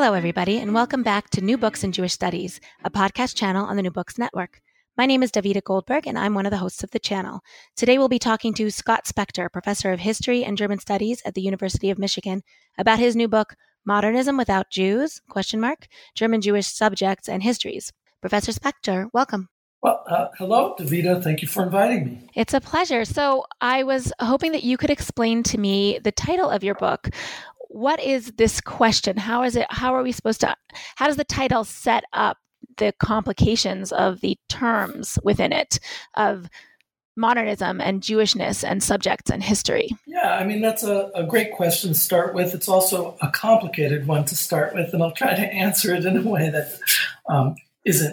Hello, everybody, and welcome back to New Books in Jewish Studies, a podcast channel on the New Books Network. My name is Davida Goldberg, and I'm one of the hosts of the channel. Today, we'll be talking to Scott Spector, professor of history and German studies at the University of Michigan, about his new book, Modernism Without Jews? Question mark, German Jewish Subjects and Histories. Professor Spector, welcome. Well, uh, hello, Davida. Thank you for inviting me. It's a pleasure. So, I was hoping that you could explain to me the title of your book what is this question? How is it? How are we supposed to? How does the title set up the complications of the terms within it of modernism and Jewishness and subjects and history? Yeah, I mean, that's a, a, great question to start with. It's also a complicated one to start with, and I'll try to answer it in a way that um, not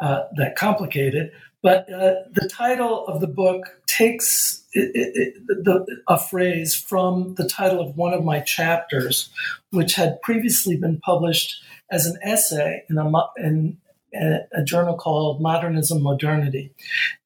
uh, that complicated. But uh, the title of the book takes it, it, the, a phrase from the title of one of my chapters, which had previously been published as an essay in a, in a, a journal called Modernism Modernity.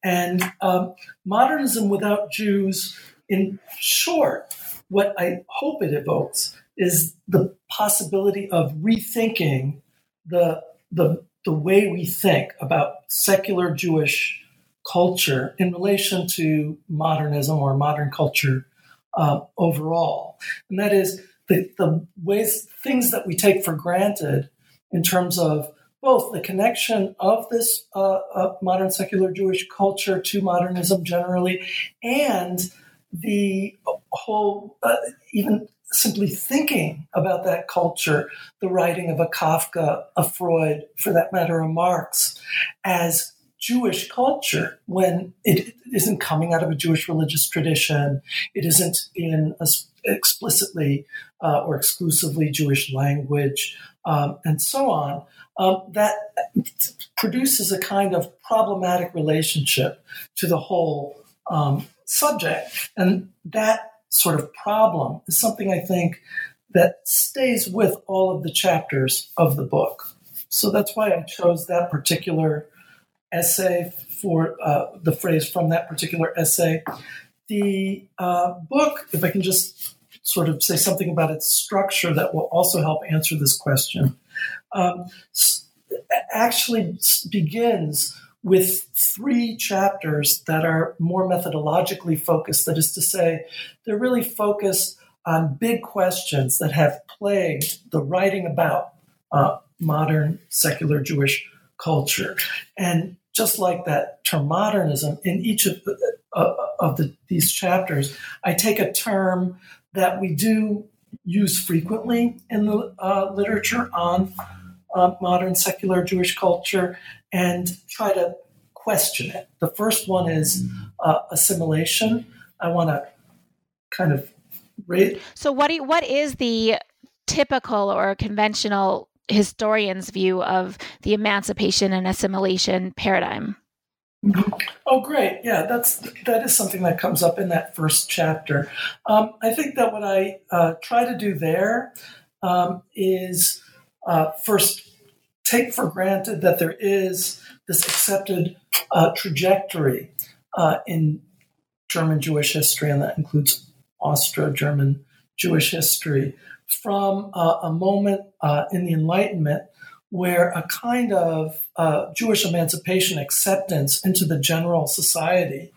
And um, modernism without Jews, in short, what I hope it evokes is the possibility of rethinking the, the the way we think about secular Jewish culture in relation to modernism or modern culture uh, overall. And that is the, the ways, things that we take for granted in terms of both the connection of this uh, uh, modern secular Jewish culture to modernism generally and the whole, uh, even simply thinking about that culture, the writing of a Kafka, a Freud, for that matter, a Marx, as Jewish culture when it isn't coming out of a Jewish religious tradition, it isn't in a explicitly uh, or exclusively Jewish language, um, and so on. Um, that produces a kind of problematic relationship to the whole um, subject, and that sort of problem is something I think that stays with all of the chapters of the book. So that's why I chose that particular essay for uh, the phrase from that particular essay. The uh, book, if I can just sort of say something about its structure that will also help answer this question, um, actually begins with three chapters that are more methodologically focused. That is to say, they're really focused on big questions that have plagued the writing about uh, modern secular Jewish culture. And just like that term modernism, in each of the, uh, of the, these chapters, I take a term that we do use frequently in the uh, literature on uh, modern secular Jewish culture and try to question it. The first one is uh, assimilation. I want to kind of rate. So, what you, what is the typical or conventional historian's view of the emancipation and assimilation paradigm? Mm-hmm. Oh, great! Yeah, that's that is something that comes up in that first chapter. Um, I think that what I uh, try to do there um, is uh, first take for granted that there is this accepted uh, trajectory uh, in German Jewish history, and that includes Austro German Jewish history, from uh, a moment uh, in the Enlightenment where a kind of uh, Jewish emancipation acceptance into the general society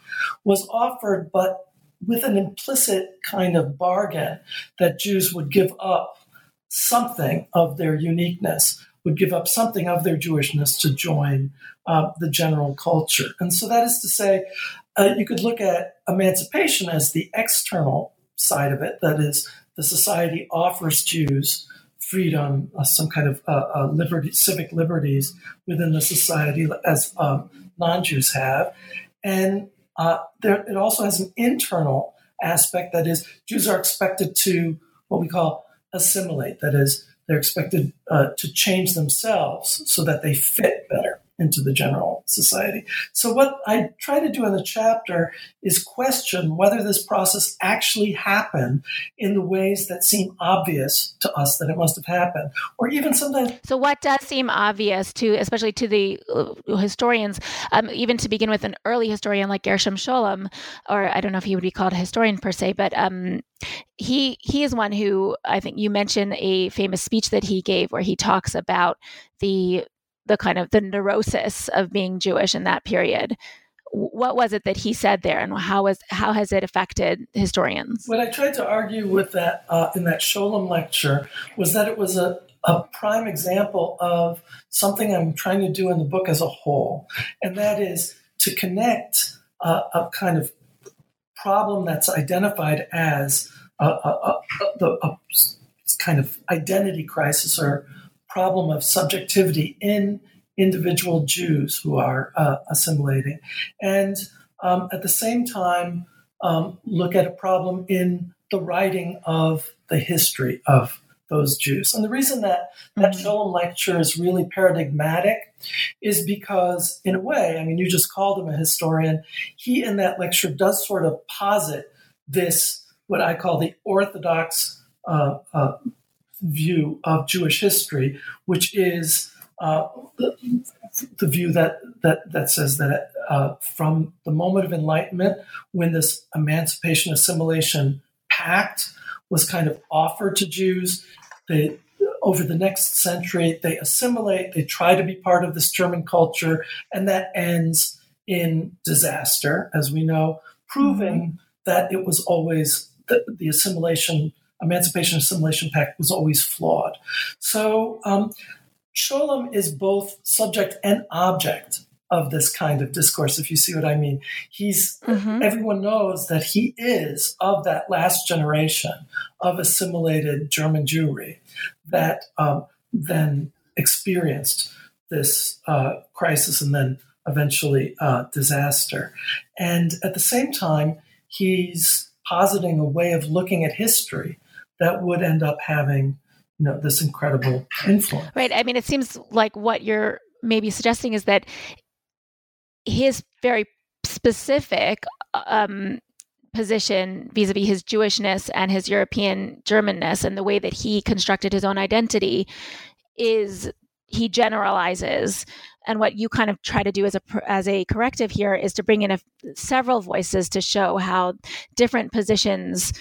was offered, but with an implicit kind of bargain that Jews would give up something of their uniqueness would give up something of their Jewishness to join uh, the general culture. And so that is to say, uh, you could look at emancipation as the external side of it. That is, the society offers Jews freedom, uh, some kind of uh, uh, liberty, civic liberties within the society as um, non-Jews have, and uh, there, it also has an internal aspect. That is, Jews are expected to what we call assimilate. That is, they're expected uh, to change themselves so that they fit better into the general society. So, what I try to do in the chapter is question whether this process actually happened in the ways that seem obvious to us that it must have happened, or even sometimes. So, what does seem obvious to, especially to the uh, historians, um, even to begin with, an early historian like Gershom Scholem, or I don't know if he would be called a historian per se, but um, he he is one who I think you mentioned a famous speech that he gave where he talks about the the kind of the neurosis of being Jewish in that period. What was it that he said there, and how was how has it affected historians? What I tried to argue with that uh, in that Scholem lecture was that it was a a prime example of something I'm trying to do in the book as a whole, and that is to connect a kind of problem that's identified as a, a, a, a, kind of identity crisis or problem of subjectivity in individual Jews who are uh, assimilating, and um, at the same time um, look at a problem in the writing of the history of those Jews. And the reason that that mm-hmm. Scholem lecture is really paradigmatic is because, in a way, I mean, you just called him a historian. He, in that lecture, does sort of posit this, what I call the orthodox uh, uh, view of Jewish history, which is uh, the, the, view that that that says that uh, from the moment of enlightenment, when this emancipation assimilation pact was kind of offered to Jews, they over the next century they assimilate, they try to be part of this German culture, and that ends in disaster, as we know, proving mm-hmm. that it was always the, the assimilation Emancipation Assimilation Pact was always flawed. So um, Scholem is both subject and object of this kind of discourse, if you see what I mean. He's mm-hmm. everyone knows that he is of that last generation of assimilated German Jewry that um, then experienced this uh, crisis and then eventually uh, disaster. And at the same time, he's positing a way of looking at history that would end up having you know this incredible influence. Right. I mean it seems like what you're maybe suggesting is that his very specific um, position vis-a-vis his jewishness and his european germanness and the way that he constructed his own identity is he generalizes. And what you kind of try to do as a as a corrective here is to bring in a, several voices to show how different positions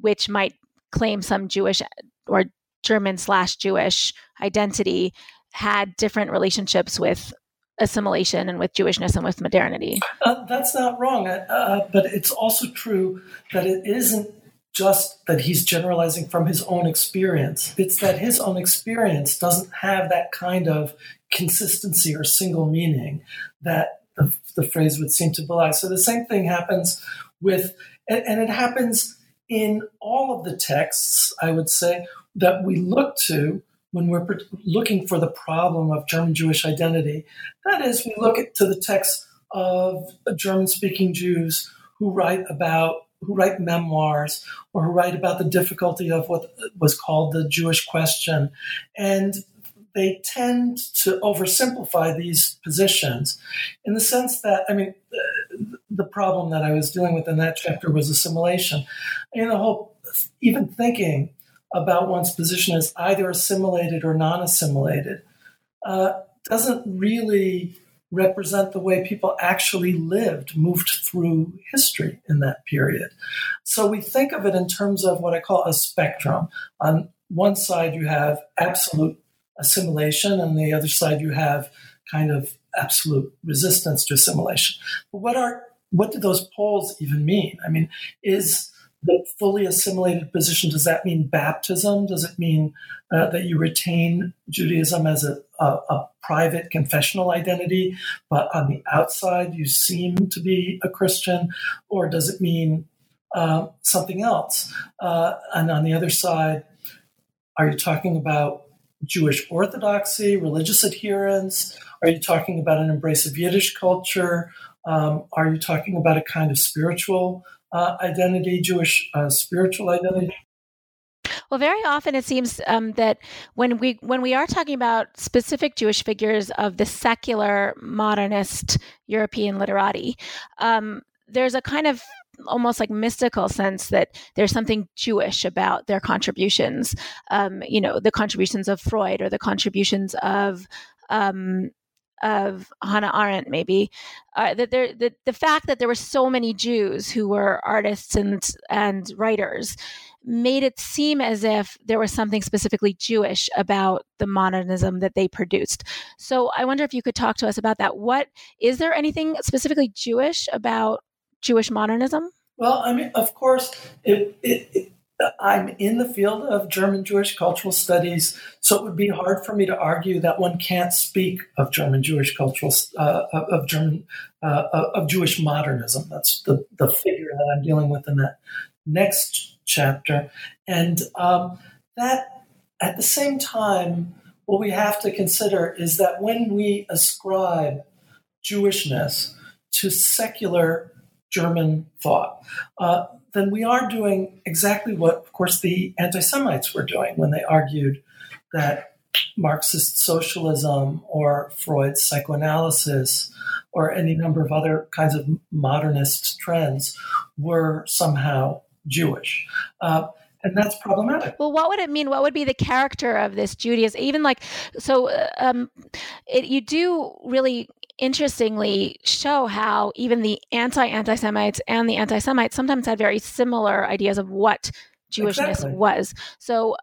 which might claim some Jewish or German slash Jewish identity had different relationships with assimilation and with Jewishness and with modernity. Uh, that's not wrong, uh, uh, but it's also true that it isn't just that he's generalizing from his own experience. It's that his own experience doesn't have that kind of consistency or single meaning that the, the phrase would seem to belie. So the same thing happens with, and, and it happens in all of the texts, I would say, that we look to when we're looking for the problem of German Jewish identity. That is, we look to the texts of German speaking Jews who write about who write memoirs or who write about the difficulty of what was called the Jewish question. And they tend to oversimplify these positions in the sense that, I mean, the problem that I was dealing with in that chapter was assimilation. And the whole, even thinking about one's position as either assimilated or non assimilated, uh, doesn't really represent the way people actually lived, moved through history in that period. So we think of it in terms of what I call a spectrum. On one side, you have absolute assimilation, and the other side, you have kind of absolute resistance to assimilation. But what are what do those poles even mean? I mean, is the fully assimilated position does that mean baptism? Does it mean uh, that you retain Judaism as a, a, a, private confessional identity, but on the outside you seem to be a Christian, or does it mean uh, something else? Uh, and on the other side, are you talking about Jewish orthodoxy, religious adherence? Are you talking about an embrace of Yiddish culture? Um, are you talking about a kind of spiritual uh, identity, Jewish uh, spiritual identity? Well, very often it seems um, that when we when we are talking about specific Jewish figures of the secular modernist European literati, um, there's a kind of almost like mystical sense that there's something Jewish about their contributions. Um, you know, the contributions of Freud or the contributions of um, of Hannah Arendt, maybe uh, that there the, the fact that there were so many Jews who were artists and and writers made it seem as if there was something specifically Jewish about the modernism that they produced. So I wonder if you could talk to us about that. What is there anything specifically Jewish about Jewish modernism? Well, I mean, of course, it, it, it, I'm in the field of German Jewish cultural studies, so it would be hard for me to argue that one can't speak of German Jewish cultural uh, of German uh, of Jewish modernism. That's the the figure that I'm dealing with in that next chapter, and um, that at the same time, what we have to consider is that when we ascribe Jewishness to secular German thought, uh, then we are doing exactly what, of course, the anti Semites were doing when they argued that Marxist socialism or Freud's psychoanalysis or any number of other kinds of modernist trends were somehow Jewish. Uh, and that's problematic. Well, what would it mean? What would be the character of this Judaism? Even like, so uh, um, it, you do really interestingly show how even the anti anti Semites and the anti Semites sometimes had very similar ideas of what Jewishness exactly. was. So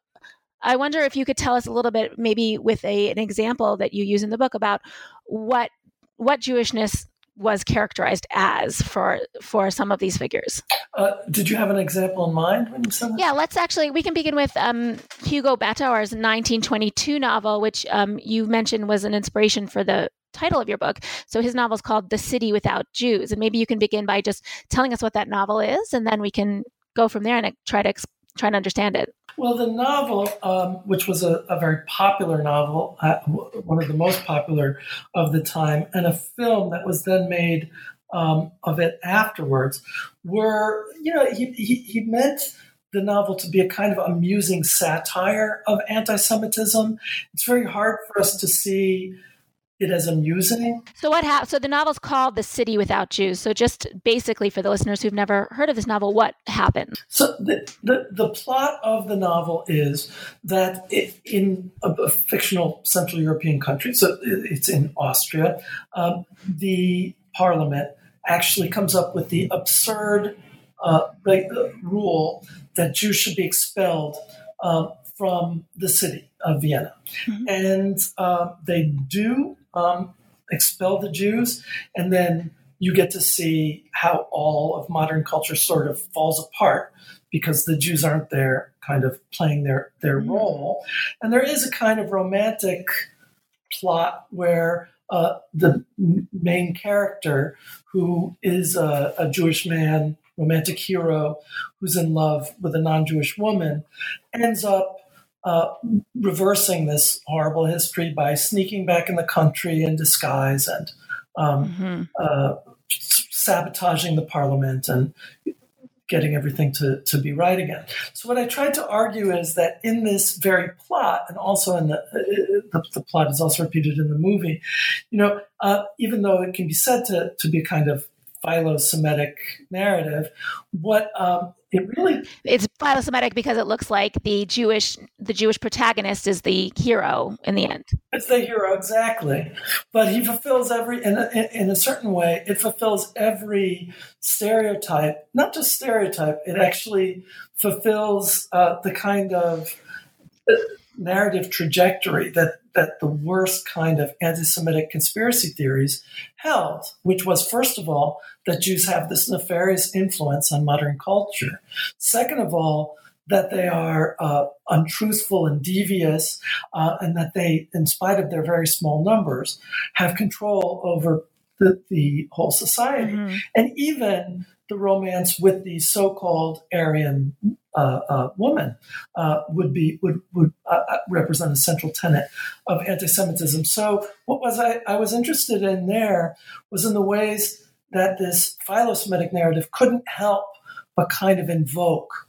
I wonder if you could tell us a little bit, maybe with a, an example that you use in the book about what what Jewishness was characterized as for for some of these figures. Uh, did you have an example in mind when you said that? Yeah, let's actually we can begin with um, Hugo Bettauer's 1922 novel, which um, you mentioned was an inspiration for the title of your book. So his novel is called The City Without Jews, and maybe you can begin by just telling us what that novel is, and then we can go from there and try to try to understand it. Well, the novel, um, which was a, a, very popular novel, uh, one of the most popular of the time, and a film that was then made um, of it afterwards, were, you know, he, he, he, meant the novel to be a kind of amusing satire of anti Semitism. It's very hard for us to see it as amusing. So what happened? So the novel's called The City Without Jews. So just basically for the listeners who've never heard of this novel, what happened? So the the, the plot of the novel is that it, in a, a, fictional Central European country, so it's in Austria, um, the parliament actually comes up with the absurd uh, rule that Jews should be expelled uh, from the city of Vienna. Mm-hmm. And uh, they do um, expel the Jews, and then you get to see how all of modern culture sort of falls apart because the Jews aren't there, kind of playing their their mm-hmm. role. And there is a kind of romantic plot where uh, the main character, who is a, a Jewish man, romantic hero, who's in love with a non-Jewish woman, ends up uh, reversing this horrible history by sneaking back in the country in disguise and um, mm-hmm. uh, sabotaging the parliament and getting everything to, to be right again. So what I tried to argue is that in this very plot, and also in the uh, the, the plot is also repeated in the movie, you know, uh, even though it can be said to to be a kind of philo-Semitic narrative, what um, it really it's philo-Semitic because it looks like the Jewish the Jewish protagonist is the hero in the end. It's the hero exactly, but he fulfills every in a, in a certain way. It fulfills every stereotype, not just stereotype. It actually fulfills uh, the kind of narrative trajectory that that the worst kind of anti-Semitic conspiracy theories held, which was first of all that Jews have this nefarious influence on modern culture. Second of all, that they are uh, untruthful and devious, uh, and that they, in spite of their very small numbers, have control over the, the whole society. Mm-hmm. And even the romance with the so-called Aryan woman uh, would be would would uh, uh, represent a central tenet of anti-Semitism. So, what was I, I was interested in there was in the ways that this philo-Semitic narrative couldn't help but kind of invoke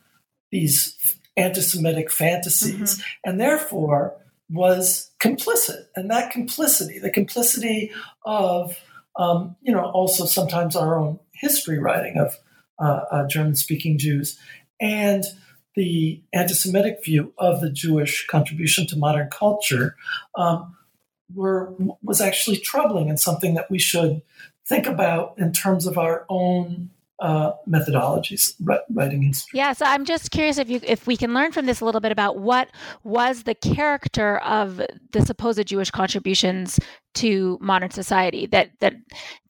these anti Semitic fantasies, mm-hmm. and therefore was complicit. And that complicity, the complicity of, um, you know, also sometimes our own history writing of uh, uh, German speaking Jews, and the anti Semitic view of the Jewish contribution to modern culture. Um, were was actually troubling and something that we should think about in terms of our own uh, methodologies writing history. Yeah, so I'm just curious if you if we can learn from this a little bit about what was the character of the supposed Jewish contributions to modern society that that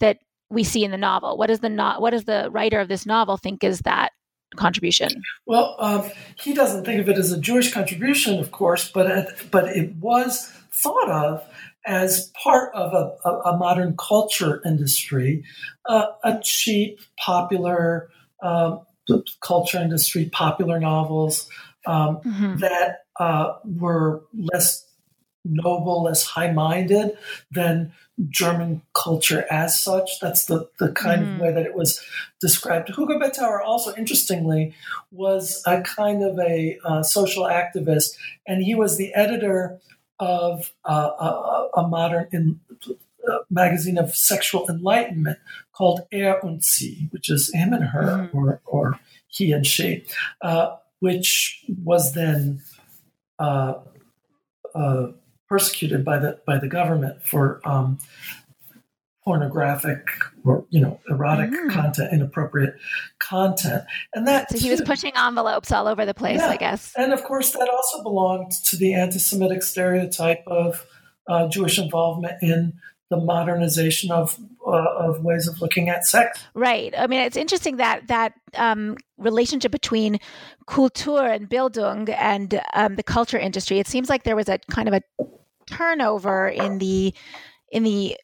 that we see in the novel. What is the not what does the writer of this novel think is that contribution? Well, um, he doesn't think of it as a Jewish contribution, of course, but it, but it was thought of as part of a, a, a modern culture industry, uh, a cheap, popular um, culture industry, popular novels um, mm-hmm. that uh, were less noble, less high minded than German culture as such. That's the, the kind mm-hmm. of way that it was described. Hugo Bettauer also, interestingly, was a kind of a uh, social activist, and he was the editor of uh, a, a, modern in, uh, magazine of sexual enlightenment called Er und Sie, which is him and her, mm-hmm. or, or he and she, uh, which was then uh, uh, persecuted by the by the government for um, pornographic or you know erotic mm. content, inappropriate content, and that so he was pushing envelopes all over the place, yeah. I guess. And of course, that also belonged to the anti-Semitic stereotype of uh, Jewish involvement in the modernization of uh, of ways of looking at sex. Right. I mean, it's interesting that that um, relationship between Kultur and Bildung and um, the culture industry. It seems like there was a kind of a turnover in the in the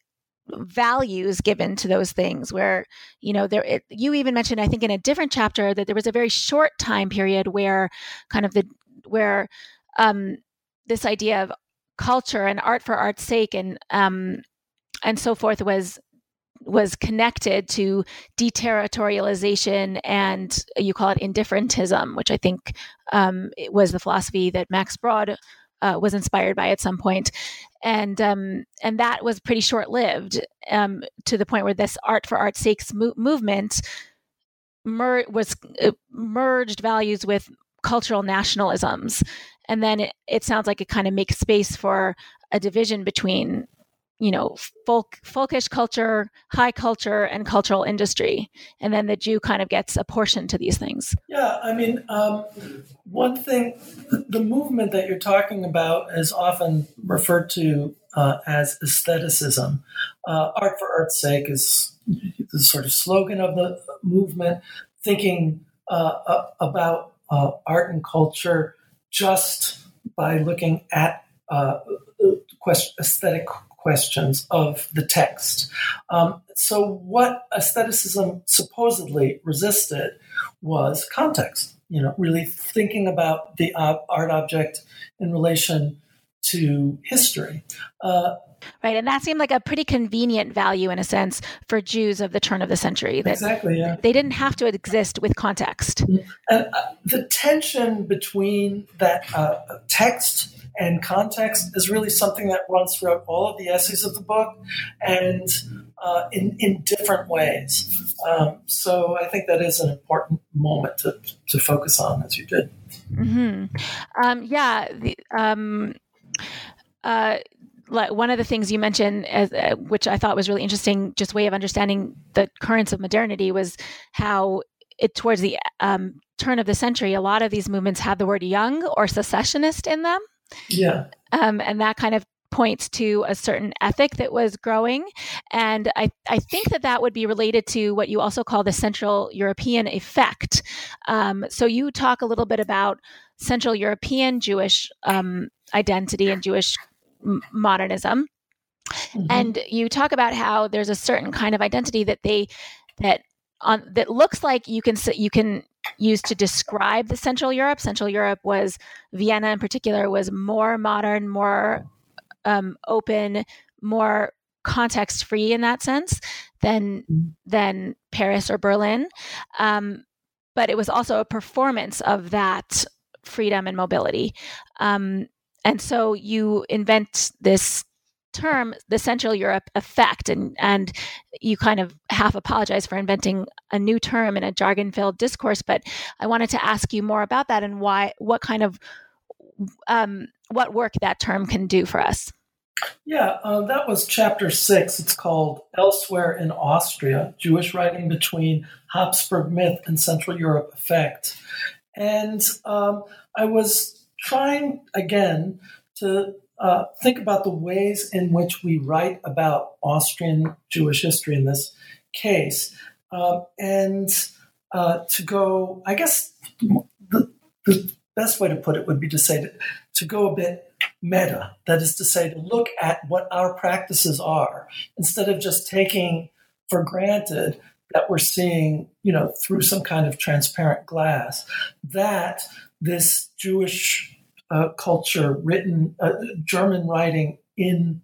values given to those things where you know there it, you even mentioned i think in a different chapter that there was a very short time period where kind of the where um this idea of culture and art for art's sake and um and so forth was was connected to deterritorialization and you call it indifferentism which i think um, was the philosophy that max brod uh, was inspired by at some point, and um, and that was pretty short lived um, to the point where this art for art's sake mo- movement mer- was uh, merged values with cultural nationalisms, and then it, it sounds like it kind of makes space for a division between you know folk folkish culture high culture and cultural industry. And then the jew kind of gets a portion to these things. Yeah i mean um, one thing the movement that you're talking about is often referred to uh, as aestheticism. Uh, art for art's sake is the sort of slogan of the movement thinking uh, about uh, art and culture just by looking at uh, aesthetic questions of the text. Um, so, what aestheticism supposedly resisted was context, you know, really thinking about the art object in relation to history. Uh, right, and that seemed like a pretty convenient value in a sense for Jews of the turn of the century. That exactly, yeah. They didn't have to exist with context. Mm-hmm. And uh, the tension between that uh, text and context is really something that runs throughout all of the essays of the book and uh, in, in different ways. Um, so I think that is an important moment to, to focus on, as you did. Mm-hmm. Um, yeah. The, um, uh, like one of the things you mentioned, as, uh, which I thought was really interesting, just way of understanding the currents of modernity, was how it towards the um, turn of the century, a lot of these movements had the word young or secessionist in them. Yeah. Um, and that kind of points to a certain ethic that was growing. And I, I think that that would be related to what you also call the Central European effect. Um, so you talk a little bit about Central European Jewish um, identity and Jewish m- modernism. Mm-hmm. And you talk about how there's a certain kind of identity that they that on that looks like you can you can used to describe the Central Europe. Central Europe was Vienna in particular was more modern, more um, open, more context free in that sense than than Paris or Berlin. Um, but it was also a performance of that freedom and mobility. Um, and so you invent this term, the Central Europe effect, and and you kind of half apologize for inventing a new term in a jargon-filled discourse. But I wanted to ask you more about that and why, what kind of um, what work that term can do for us. Yeah, uh, that was chapter six. It's called Elsewhere in Austria Jewish Writing Between Habsburg Myth and Central Europe Effect. And um, I was trying again to uh, think about the ways in which we write about Austrian Jewish history in this case. Uh, and uh, to go, I guess the, the, best way to put it would be to say to, to go a bit meta. That is to say, to look at what our practices are instead of just taking for granted that we're seeing, you know, through some kind of transparent glass, that this Jewish uh, culture written, uh, German writing in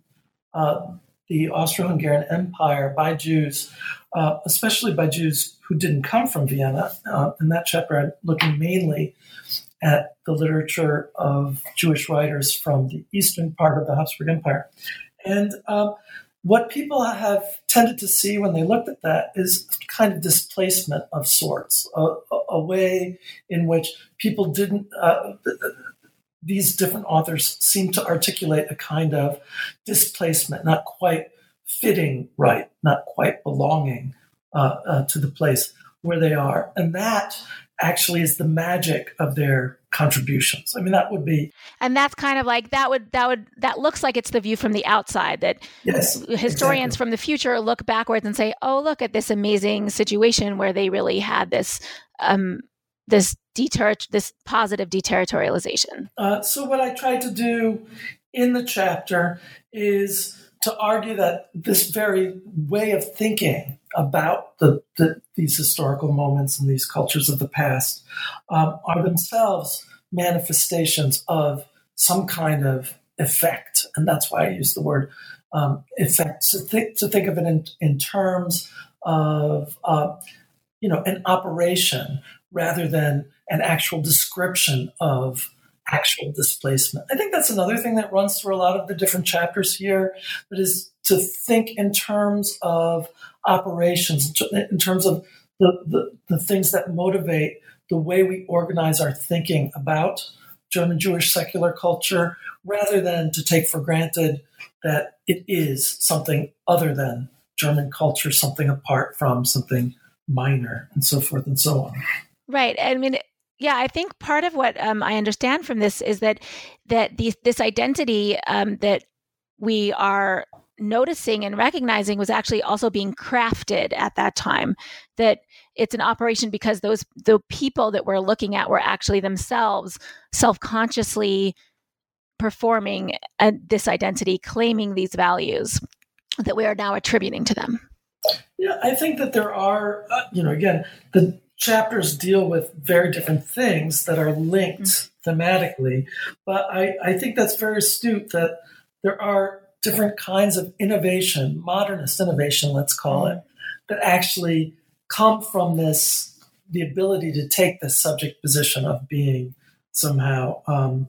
uh, the Austro Hungarian Empire by Jews, uh, especially by Jews who didn't come from Vienna. Uh, in that chapter, I'm looking mainly at the literature of Jewish writers from the eastern part of the Habsburg Empire. And um, what people have tended to see when they looked at that is kind of displacement of sorts, a, a way in which people didn't, uh, these different authors seem to articulate a kind of displacement, not quite fitting right, not quite belonging uh, uh, to the place where they are. And that actually is the magic of their contributions. I mean, that would be, and that's kind of like that would that would that looks like it's the view from the outside that yes, historians exactly. from the future look backwards and say, "Oh, look at this amazing situation where they really had this." Um, this deter this positive deterritorialization. Uh, so what I try to do in the chapter is to argue that this very way of thinking about the, the, these historical moments and these cultures of the past um, are themselves manifestations of some kind of effect. And that's why I use the word um, effect. To think, to think of it in, in terms of, uh, you know, an operation rather than an actual description of actual displacement. I think that's another thing that runs through a lot of the different chapters here, that is to think in terms of operations, in terms of the, the, the things that motivate the way we organize our thinking about German Jewish secular culture, rather than to take for granted that it is something other than German culture, something apart from something minor, and so forth and so on. Right. I mean, yeah, I think part of what um, I understand from this is that that these, this identity um, that we are noticing and recognizing was actually also being crafted at that time that it's an operation because those the people that we're looking at were actually themselves self-consciously performing a, this identity claiming these values that we are now attributing to them yeah i think that there are uh, you know again the chapters deal with very different things that are linked mm-hmm. thematically but I, I think that's very astute that there are different kinds of innovation, modernist innovation, let's call it, that actually come from this the ability to take the subject position of being somehow um,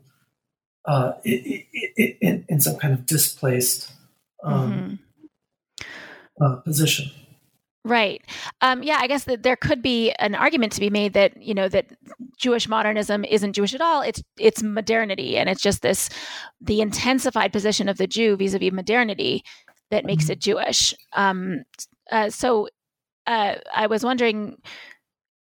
uh, in, in, some kind of displaced um, mm-hmm. uh, position. Right. Um, yeah, I guess that there could be an argument to be made that you know that Jewish modernism isn't Jewish at all. It's it's modernity, and it's just this the intensified position of the Jew vis-a-vis modernity that makes it mm-hmm. Jewish. Um, uh, so uh, I was wondering,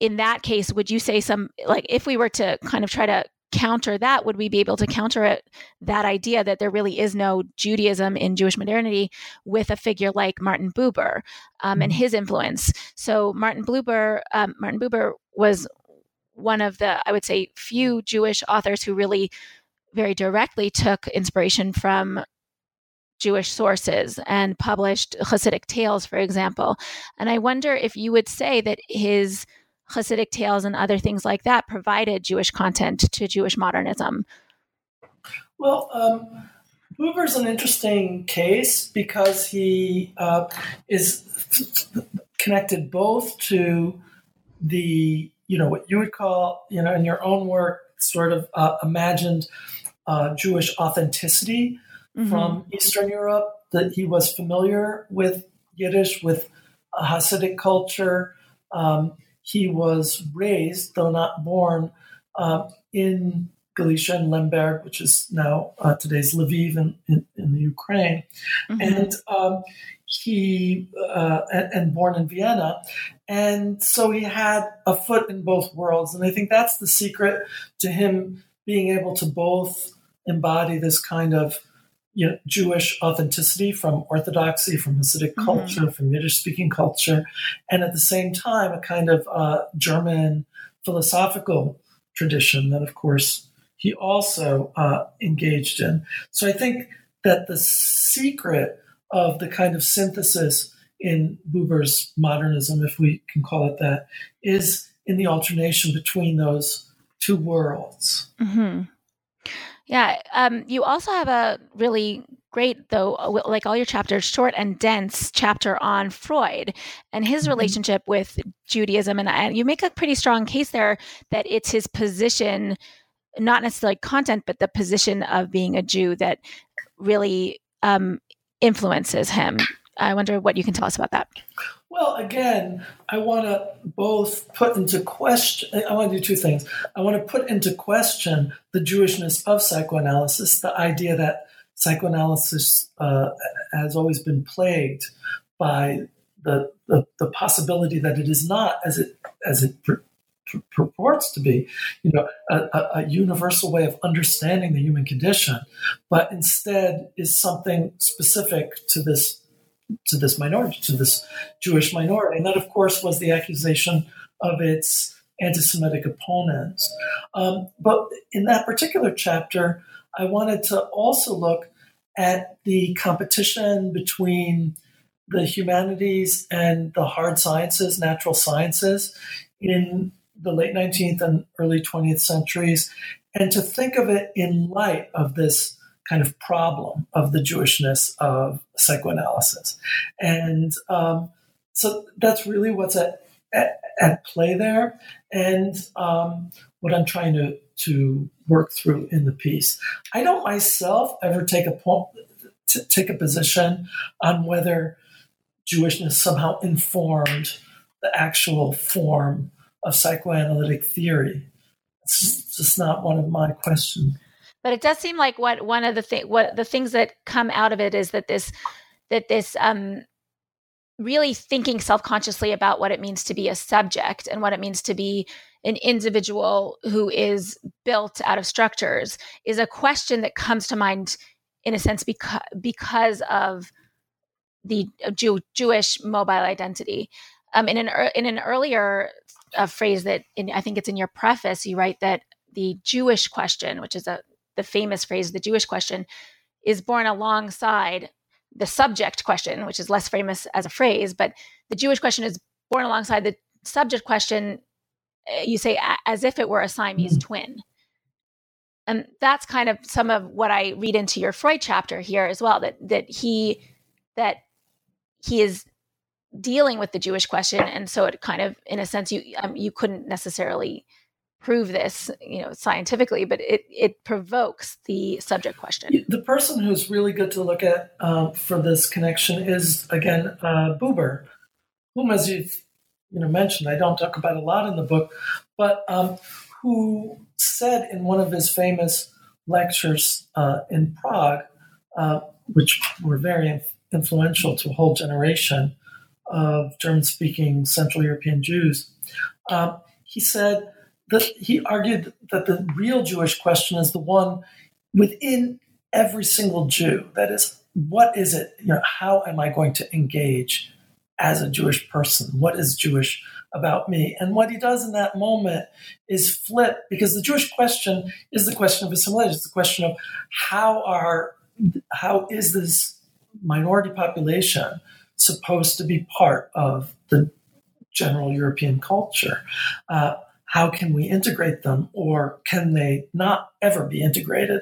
in that case, would you say some like if we were to kind of try to counter that? Would we be able to counter it, that idea that there really is no Judaism in Jewish modernity with a figure like Martin Buber um, and mm-hmm. his influence? So Martin Buber, um, Martin Buber was one of the, I would say, few Jewish authors who really very directly took inspiration from Jewish sources and published Hasidic tales, for example. And I wonder if you would say that his Hasidic tales and other things like that provided Jewish content to Jewish modernism? Well, um, Buber's an interesting case because he uh, is connected both to the, you know, what you would call, you know, in your own work, sort of uh, imagined uh, Jewish authenticity mm-hmm. from Eastern Europe, that he was familiar with Yiddish, with Hasidic culture. Um, he was raised, though not born, uh, in Galicia and Lemberg, which is now uh, today's Lviv in, in, in the Ukraine. Mm-hmm. And um, he uh, and born in Vienna, and so he had a foot in both worlds. And I think that's the secret to him being able to both embody this kind of you know, Jewish authenticity from Orthodoxy, from Hasidic mm-hmm. culture, from Yiddish speaking culture, and at the same time, a kind of uh, German philosophical tradition that, of course, he also uh, engaged in. So I think that the secret of the kind of synthesis in Buber's modernism, if we can call it that, is in the alternation between those two worlds. Mm-hmm. Yeah. Um, you also have a really great, though, uh, like all your chapters, short and dense chapter on Freud and his mm-hmm. relationship with Judaism. And, and you make a pretty strong case there that it's his position, not necessarily content, but the position of being a Jew that really um, influences him. I wonder what you can tell us about that. Well, again, I want to both put into question, I want to do two things. I want to put into question the Jewishness of psychoanalysis, the idea that psychoanalysis uh, has always been plagued by the, the, the, possibility that it is not as it, as it purports to be, you know, a, a, universal way of understanding the human condition, but instead is something specific to this to this minority, to this Jewish minority, and that, of course, was the accusation of its anti-Semitic opponents. Um, but in that particular chapter, I wanted to also look at the competition between the humanities and the hard sciences, natural sciences, in the late 19th and early 20th centuries, and to think of it in light of this kind of problem of the Jewishness of psychoanalysis. And um, so that's really what's at, at, at play there, and um, what I'm trying to, to work through in the piece. I don't myself ever take a point, take a position on whether Jewishness somehow informed the actual form of psychoanalytic theory. It's just not one of my questions. But it does seem like what one of the thing what the things that come out of it is that this that this um really thinking self-consciously about what it means to be a subject and what it means to be an individual who is built out of structures is a question that comes to mind in a sense because because of the Jew, Jewish mobile identity. Um, in an in an earlier a phrase that in, I think it's in your preface. You write that the Jewish question, which is a the famous phrase, the Jewish question, is born alongside the subject question, which is less famous as a phrase, but the Jewish question is born alongside the subject question. Eh, you say as if it were a Siamese mm-hmm. twin. And that's kind of some of what I read into your Freud chapter here as well. That that he that he is dealing with the Jewish question, and so it kind of, in a sense, you um, you couldn't necessarily prove this, you know, scientifically, but it it provokes the subject question. The person who's really good to look at uh, for this connection is again uh, Buber, whom, as you've you know mentioned, I don't talk about a lot in the book, but um, who said in one of his famous lectures uh, in Prague, uh, which were very influential to a whole generation of German speaking Central European Jews. Um, he said that he argued that the real Jewish question is the one within every single Jew. That is, what is it? You know, how am I going to engage as a Jewish person? What is Jewish about me? And what he does in that moment is flip, because the Jewish question is the question of assimilation. It's the question of how are how is this minority population supposed to be part of the general European culture. Uh, how can we integrate them, or can they not ever be integrated?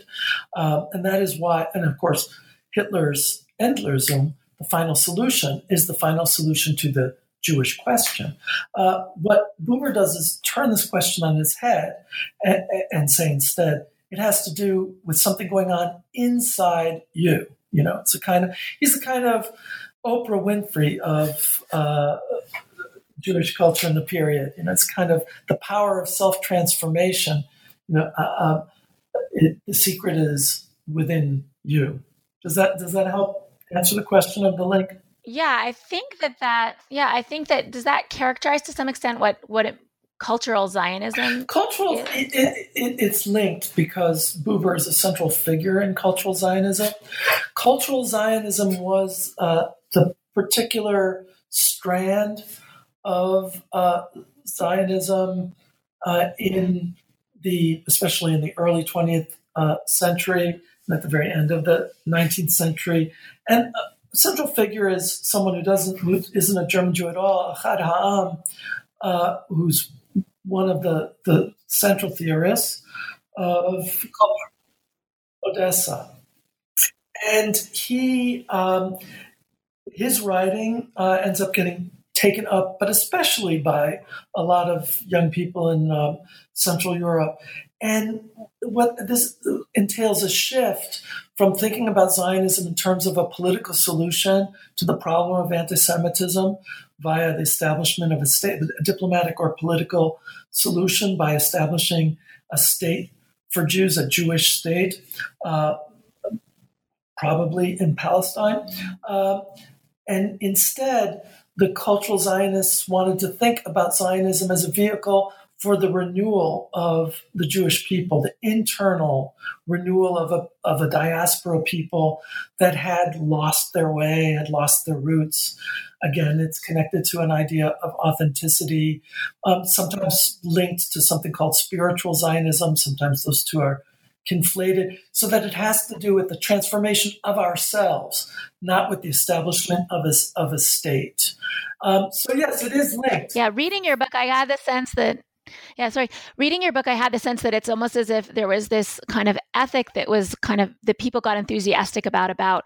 Uh, and that is why, and of course, Hitler's Endlösung, the final solution, is the final solution to the Jewish question. Uh, what Buber does is turn this question on its head and, and, say instead, it has to do with something going on inside you. You know, it's a kind of, he's the kind of Oprah Winfrey of uh, Jewish culture in the period. You know, it's kind of the power of self transformation. You know, uh, uh, it, the secret is within you. Does that does that help answer the question of the link? Yeah, I think that that yeah, I think that does that characterize to some extent what what it, cultural Zionism? Cultural, it, it, it, it's linked because Buber is a central figure in cultural Zionism. Cultural Zionism was uh, the particular strand of uh, Zionism uh, in the, especially in the early 20th uh, century, and at the very end of the 19th century, and a central figure is someone who doesn't, who isn't a German Jew at all, Ahad Ha'am, uh, who's one of the, the central theorists of Odessa. And he, um, his writing uh, ends up getting taken up, but especially by a lot of young people in um, Central Europe. And what this entails a shift from thinking about Zionism in terms of a political solution to the problem of anti Semitism via the establishment of a state, a diplomatic or political solution by establishing a state for Jews, a Jewish state, uh, probably in Palestine. Uh, and instead, the cultural Zionists wanted to think about Zionism as a vehicle for the renewal of the Jewish people, the internal renewal of a, of a diaspora people that had lost their way, had lost their roots. Again, it's connected to an idea of authenticity, um, sometimes linked to something called spiritual Zionism. Sometimes those two are conflated, so that it has to do with the transformation of ourselves, not with the establishment of a, of a state. Um, so, yes, it is linked. Yeah, reading your book, I had the sense that yeah, sorry. Reading your book, I had the sense that it's almost as if there was this kind of ethic that was kind of that people got enthusiastic about about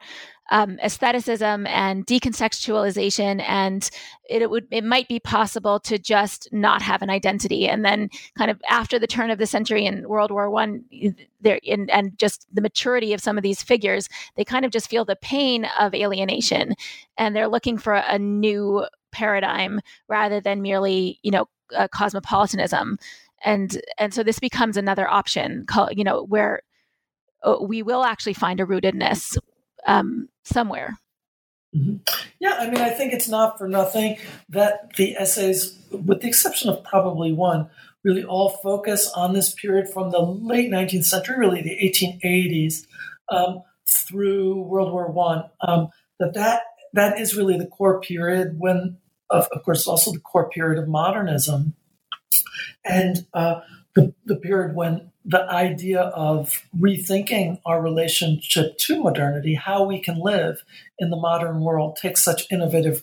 um, aestheticism and decontextualization, and it, it, would it might be possible to just not have an identity, and then kind of after the turn of the century in World War One, there and just the maturity of some of these figures, they kind of just feel the pain of alienation, and they're looking for a new paradigm rather than merely you know uh, cosmopolitanism and and so this becomes another option you know where uh, we will actually find a rootedness um, somewhere mm-hmm. yeah i mean i think it's not for nothing that the essays with the exception of probably one really all focus on this period from the late 19th century really the 1880s um, through world war one um, that that that is really the core period when of, of course, also the core period of modernism, and uh, the, the period when the idea of rethinking our relationship to modernity, how we can live in the modern world, takes such innovative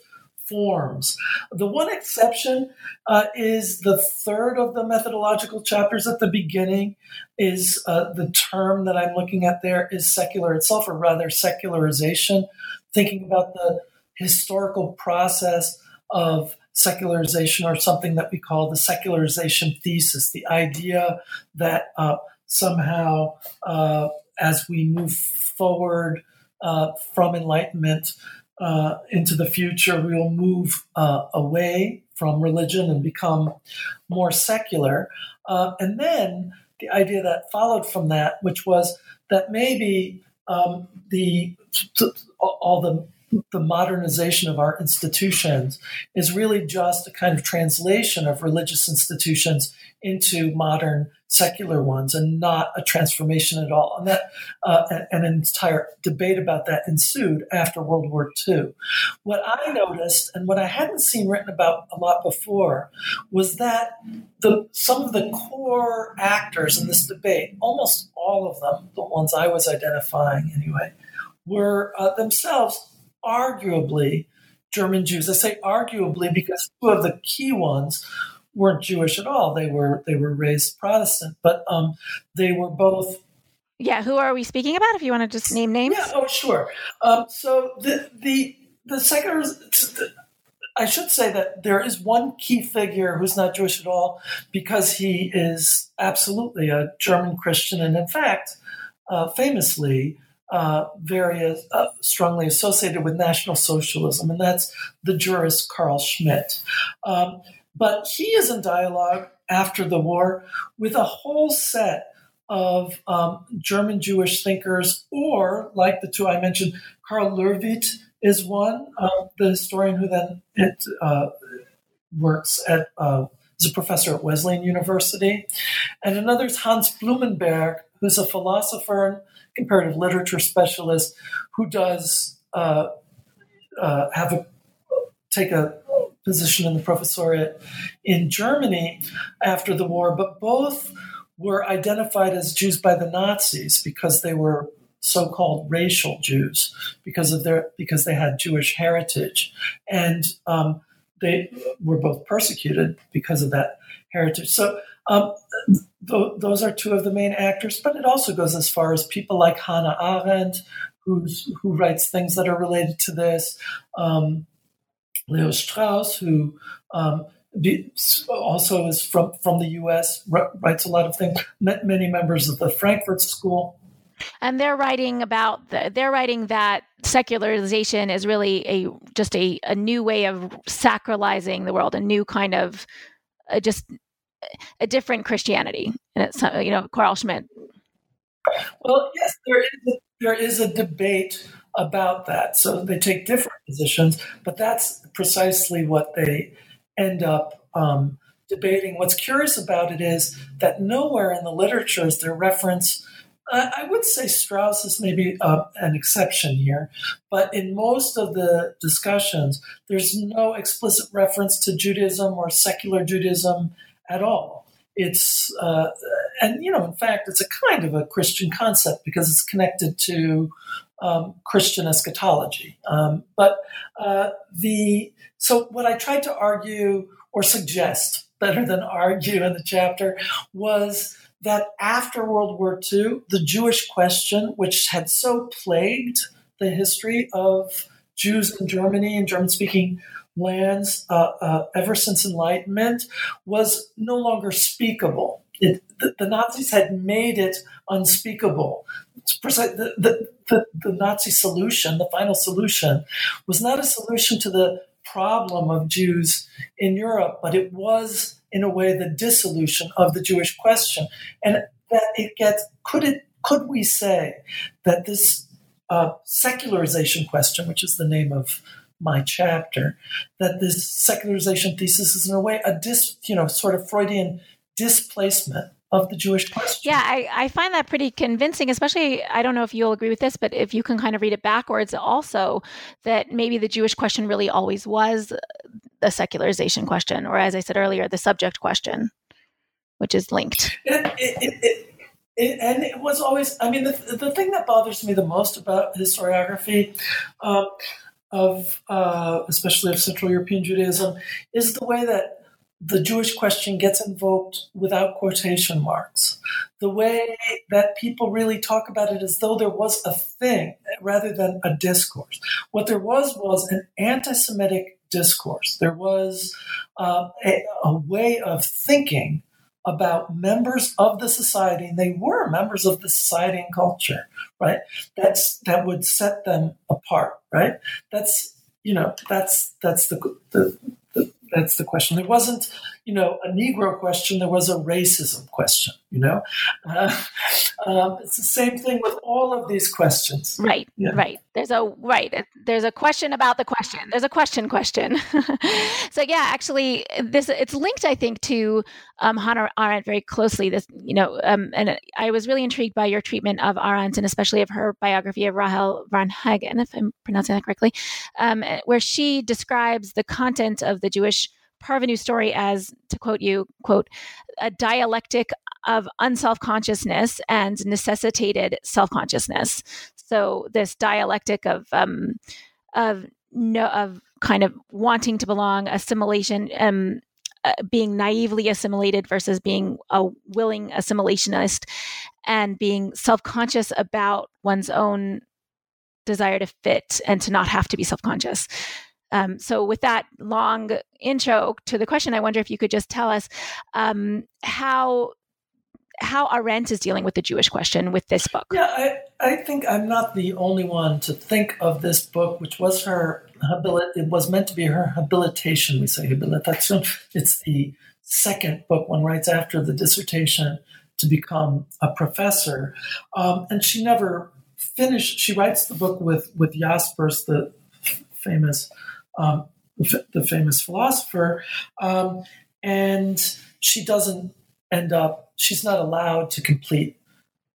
forms. The one exception uh, is the third of the methodological chapters at the beginning is uh, the term that I'm looking at there is secular itself, or rather secularization, thinking about the historical process of secularization or something that we call the secularization thesis the idea that uh, somehow uh, as we move forward uh, from enlightenment uh, into the future we will move uh, away from religion and become more secular. Uh, and then the idea that followed from that which was that maybe um, the all the the modernization of our institutions is really just a kind of translation of religious institutions into modern secular ones and not a transformation at all. And that uh, an entire debate about that ensued after World War II. What I noticed and what I hadn't seen written about a lot before was that the some of the core actors in this debate, almost all of them, the ones I was identifying anyway, were uh, themselves arguably German Jews. I say arguably because two of the key ones weren't Jewish at all. They were they were raised Protestant, but um, they were both. Yeah, who are we speaking about? If you want to just name names. Yeah, oh sure. Um, so the the the secular I should say that there is one key figure who's not Jewish at all because he is absolutely a German Christian and, in fact, uh, famously uh, very uh, strongly associated with National Socialism, and that's the jurist Carl Schmitt. Um, but he is in dialogue after the war with a whole set of um, German Jewish thinkers, or like the two I mentioned, Karl Löwith is one, uh, the historian who then it, uh, works at uh, is a professor at Wesleyan University, and another is Hans Blumenberg, who's a philosopher comparative literature specialist who does uh, uh, have a take a position in the professoriate in Germany after the war, but both were identified as Jews by the Nazis because they were so-called racial Jews because of their because they had Jewish heritage, and um, they were both persecuted because of that heritage. So um, th- those are two of the main actors, but it also goes as far as people like Hannah Arendt, who's, who writes things that are related to this. Um, Leo Strauss, who um, be, also is from, from the U.S., writes a lot of things. Met many members of the Frankfurt School. And they're writing about the, they're writing that secularization is really a just a, a new way of sacralizing the world, a new kind of uh, just a different Christianity. And it's you know Carl Schmitt. Well, yes, there is a, there is a debate about that. So they take different positions, but that's precisely what they end up um, debating. What's curious about it is that nowhere in the literature is there reference. Uh, I would say Strauss is maybe uh, an exception here, but in most of the discussions, there's no explicit reference to Judaism or secular Judaism at all. It's uh, and you know, in fact, it's a kind of a Christian concept because it's connected to um, Christian eschatology. Um, but uh, the so what I tried to argue or suggest better than argue in the chapter was that after World War II, the Jewish question, which had so plagued the history of Jews in Germany and German speaking lands uh, uh, ever since Enlightenment, was no longer speakable. It, the, the, Nazis had made it unspeakable. The, the, the, Nazi solution, the final solution, was not a solution to the problem of Jews in Europe, but it was, in a way, the dissolution of the Jewish question. And that it gets, could it, could we say that this uh, secularization question, which is the name of my chapter, that this secularization thesis is in a way a dis, you know, sort of Freudian displacement of the Jewish question. Yeah, I, I find that pretty convincing, especially, I don't know if you'll agree with this, but if you can kind of read it backwards also, that maybe the Jewish question really always was the secularization question, or as I said earlier, the subject question, which is linked. It, it, it, and it was always, I mean, the, the thing that bothers me the most about historiography um, of, uh, especially of Central European Judaism, is the way that the Jewish question gets invoked without quotation marks. The way that people really talk about it as though there was a thing rather than a discourse. What there was was an anti Semitic discourse. There was uh, a, a way of thinking about members of the society, and they were members of the society and culture, right? That's that would set them apart, right? That's you know that's that's the, the that's the question. There wasn't, you know, a Negro question. There was a racism question. You know, uh, um, it's the same thing with all of these questions. Right. Yeah. Right. There's a right. There's a question about the question. There's a question question. so yeah, actually, this it's linked, I think, to um, Hannah Arendt very closely. This, you know, um, and I was really intrigued by your treatment of Arendt and especially of her biography of Rahel Varnhagen, if I'm pronouncing that correctly, um, where she describes the content of the Jewish Parvenu story as, to quote you, quote, a dialectic of unself consciousness and necessitated self consciousness. So this dialectic of um, of no of kind of wanting to belong, assimilation, um, uh, being naively assimilated versus being a willing assimilationist, and being self conscious about one's own desire to fit and to not have to be self conscious. Um, so, with that long intro to the question, I wonder if you could just tell us um, how how Arendt is dealing with the Jewish question with this book. Yeah, I, I think I'm not the only one to think of this book, which was her habilit. It was meant to be her habilitation. We say habilitation. It's the second book one writes after the dissertation to become a professor, um, and she never finished. She writes the book with with Jaspers, the famous um, the famous philosopher, um, and she doesn't end up. She's not allowed to complete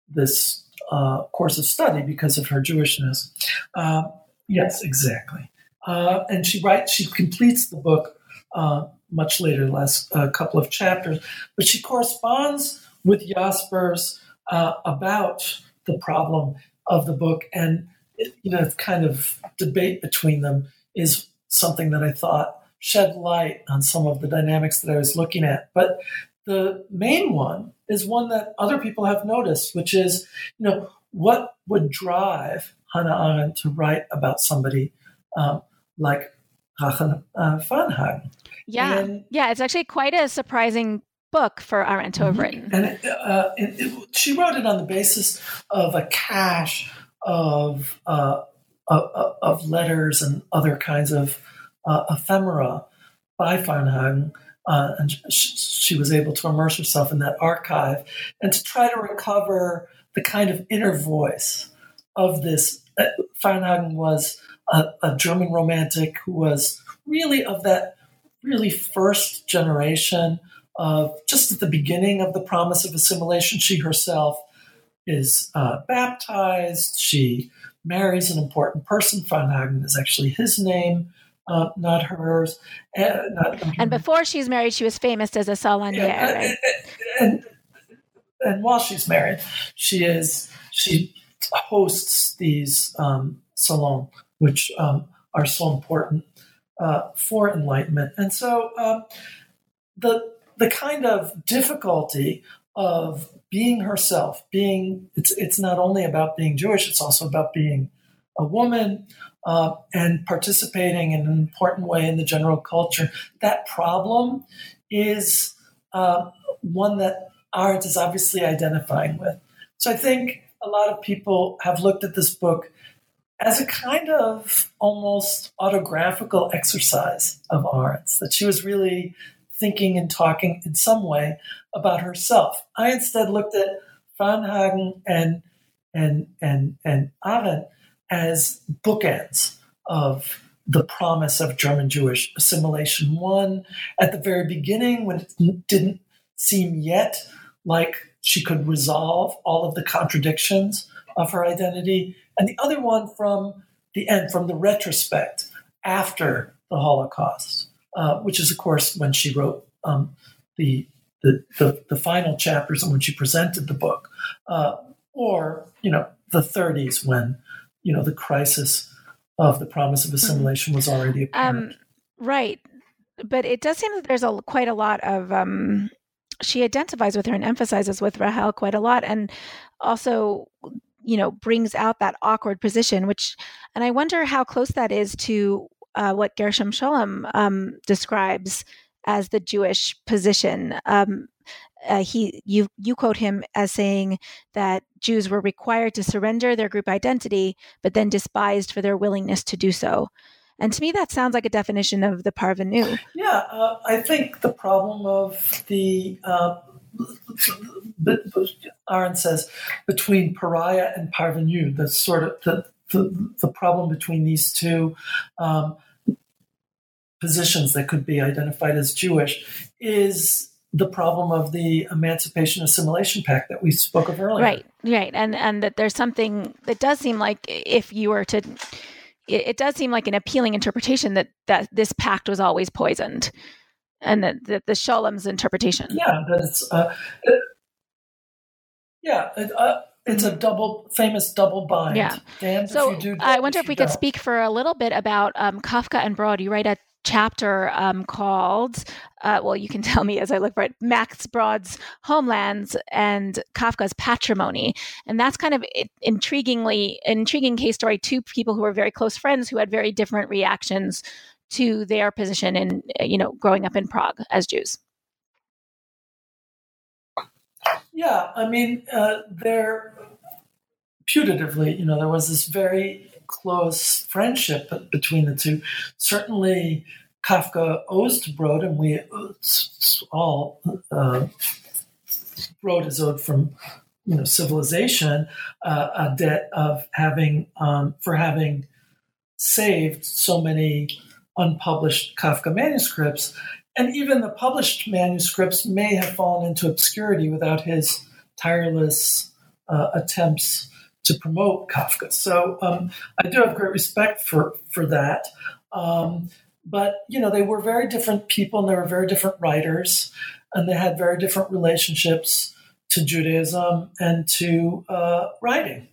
this uh, course of study because of her Jewishness. Uh, yes, exactly. Uh, and she writes. She completes the book uh, much later, last uh, couple of chapters, but she corresponds with Jaspers uh, about the problem of the book, and you know, kind of debate between them is something that I thought shed light on some of the dynamics that I was looking at. But the main one is one that other people have noticed, which is, you know, what would drive Hannah Arendt to write about somebody um, like Rachel uh, Varnhagen? Yeah, and, yeah, it's actually quite a surprising book for Arendt to have written. And it, uh, it, it, she wrote it on the basis of a cache of uh, of, of, letters and other kinds of uh, ephemera by Varnhagen. Uh, and she, she, was able to immerse herself in that archive and to try to recover the kind of inner voice of this. Uh, was a, a German romantic who was really of that really first generation of just at the beginning of the promise of assimilation. She herself is uh, baptized. She marries an important person. Varnhagen is actually his name, uh, not hers. Uh, not, and before she's married, she was famous as a salonier. Yeah, right? and, and, and, while she's married, she is she hosts these um, salons, which um, are so important uh, for enlightenment. And so um, the the kind of difficulty of being herself, being it's it's not only about being Jewish, it's also about being a woman uh, and participating in an important way in the general culture. That problem is uh, one that Arendt is obviously identifying with. So I think a lot of people have looked at this book as a kind of almost autographical exercise of Arendt's, that she was really thinking and talking in some way about herself. I instead looked at Varnhagen and and and and Arendt as bookends of the promise of German Jewish assimilation. One at the very beginning, when it didn't seem yet like she could resolve all of the contradictions of her identity, and the other one from the end, from the retrospect after the Holocaust. Uh, which is, of course, when she wrote um, the, the, the, the, final chapters and when she presented the book, uh, or, you know, the 30s when, you know, the crisis of the promise of mm-hmm. assimilation was already apparent. Um, right. But it does seem that there's a quite a lot of um, she identifies with her and emphasizes with Rahel quite a lot, and also you know brings out that awkward position which and i wonder how close that is to uh, what Gershom Scholem um, describes as the Jewish position. Um, uh, he, you, you quote him as saying that Jews were required to surrender their group identity, but then despised for their willingness to do so. And to me, that sounds like a definition of the parvenu. Yeah, uh, I think the problem of the uh, Arendt says between pariah and parvenu, the sort of the the, the problem between these two um, positions that could be identified as Jewish is the problem of the Emancipation Assimilation Pact that we spoke of earlier. Right, right, and and that there's something that does seem like if you were to, it, it does seem like an appealing interpretation that that this pact was always poisoned, and that, the Scholem's interpretation. Yeah, that's uh, it, yeah. It, uh, it's a double famous double bind. Yeah. so I wonder if, if we don't. could speak for a little bit about um, Kafka and Brod. You write a chapter um, called, uh, well, you can tell me as I look for it, Max Brod's Homelands and Kafka's Patrimony. And that's kind of intriguingly, intriguing case story. Two people who were very close friends who had very different reactions to their position in you know growing up in Prague as Jews. Yeah, I mean, uh, they're putatively, you know, there was this very close friendship between the two. Certainly, Kafka owes to Brod, and we all uh, Brod is owed from you know civilization uh, a debt of having um, for having saved so many unpublished Kafka manuscripts, and even the published manuscripts may have fallen into obscurity without his tireless uh, attempts to promote Kafka. So um, I do have great respect for for that. Um, but you know, they were very different people, and they were very different writers, and they had very different relationships to Judaism and to uh, writing.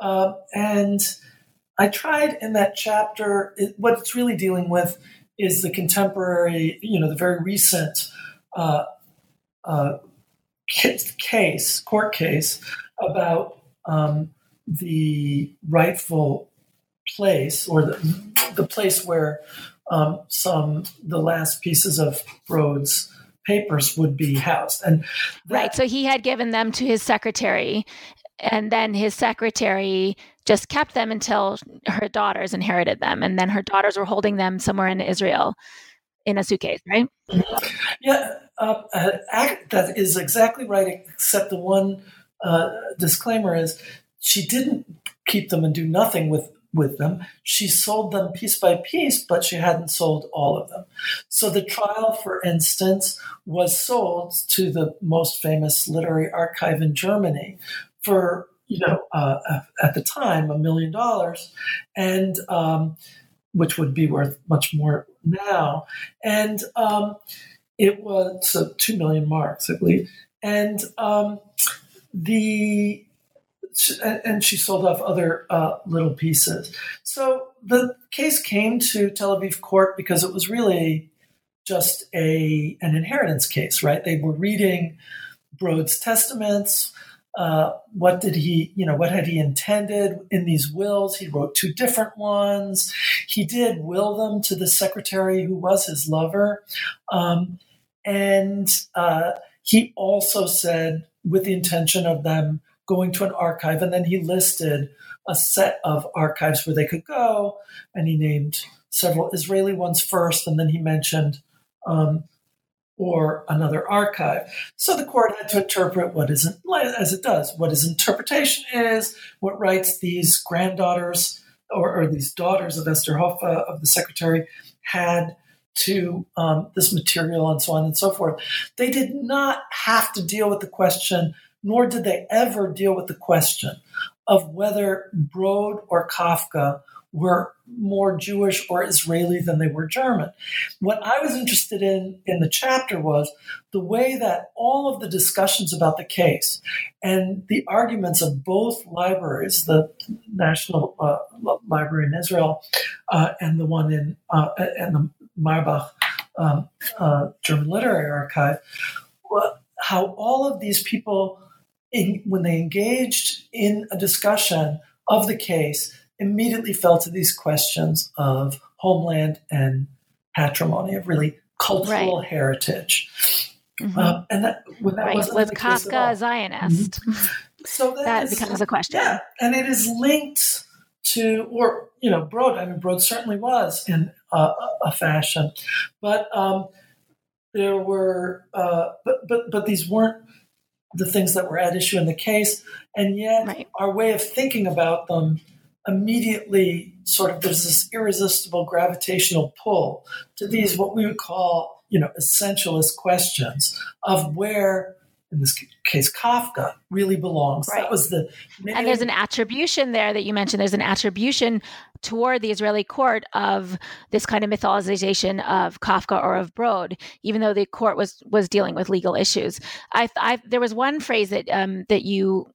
Uh, and I tried in that chapter. It, what it's really dealing with is the contemporary, you know, the very recent uh, uh case, court case about um, the rightful place or the, the place where um, some the last pieces of Brod's papers would be housed. And that, right so he had given them to his secretary and then his secretary just kept them until her daughters inherited them and then her daughters were holding them somewhere in israel in a suitcase right yeah uh, uh, that is exactly right except the one uh, disclaimer is she didn't keep them and do nothing with with them. She sold them piece by piece, but she hadn't sold all of them. So the trial, for instance, was sold to the most famous literary archive in Germany for you know uh, at the time a million dollars, and um, which would be worth much more now. And um, it was so two million marks, I believe, and um, the and she sold off other uh, little pieces. So the case came to Tel Aviv court because it was really just a an inheritance case, right? They were reading Brod's testaments. Uh, what did he, you know, what had he intended in these wills? He wrote two different ones. He did will them to the secretary who was his lover. Um, and uh, he also said, with the intention of them going to an archive. And then he listed a set of archives where they could go. And he named several Israeli ones first. And then he mentioned, um, or another archive. So the court had to interpret what isn't, as it does, what his interpretation is, what rights these granddaughters or, or these daughters of Esther Hoffe, of the secretary, had to um, this material and so on and so forth. They did not have to deal with the question nor did they ever deal with the question of whether Brod or Kafka were more Jewish or Israeli than they were German. What I was interested in in the chapter was the way that all of the discussions about the case and the arguments of both libraries, the National uh, Library in Israel uh, and the one in uh, and the Marbach um, uh, German Literary Archive, how all of these people in, when they engaged in a discussion of the case, immediately fell to these questions of homeland and patrimony, of really cultural right. heritage. Mm-hmm. Um, and that, that right. was Kafka a Zionist? Mm-hmm. So that, that is, becomes a question. Yeah, and it is linked to, or you know, Brod. I mean, Brod certainly was in uh, a fashion, but um, there were, uh, but but but these weren't the things that were at issue in the case, and yet right. our way of thinking about them immediately sort of there's this irresistible gravitational pull to these what we would call you know essentialist questions of where in this case Kafka really belongs. Right. That was the name. and there's an attribution there that you mentioned. There's an attribution toward the Israeli court of this kind of mythologization of Kafka or of Brod, even though the court was was dealing with legal issues. I, I there was one phrase that um, that you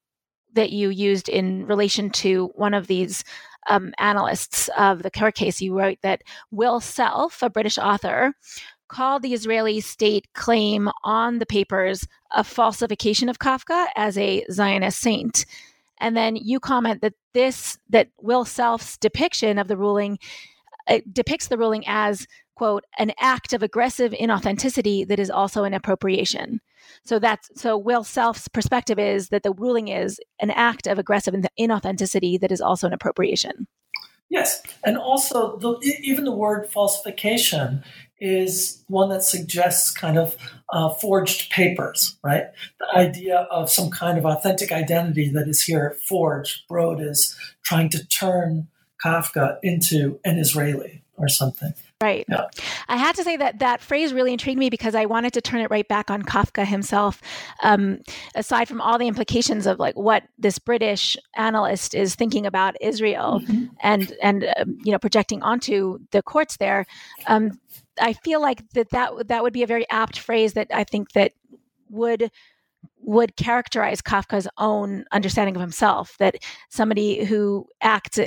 that you used in relation to one of these um, analysts of the court case. You wrote that Will Self, a British author, called the Israeli state claim on the papers a falsification of Kafka as a Zionist saint. And then you comment that this, that Will Self's depiction of the ruling it depicts the ruling as quote an act of aggressive inauthenticity that is also an appropriation so that's so will self's perspective is that the ruling is an act of aggressive inauthenticity that is also an appropriation yes and also the, even the word falsification is one that suggests kind of uh, forged papers, right? The idea of some kind of authentic identity that is here forged. Brod is trying to turn Kafka into an Israeli or something. Right. Yeah. I had to say that that phrase really intrigued me because I wanted to turn it right back on Kafka himself. Um, aside from all the implications of like what this British analyst is thinking about Israel mm-hmm. and and um, you know projecting onto the courts there, um, I feel like that that that would be a very apt phrase that I think that would would characterize Kafka's own understanding of himself that somebody who acts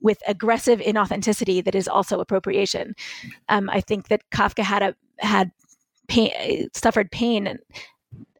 with aggressive inauthenticity that is also appropriation. Um, I think that Kafka had a had pain, suffered pain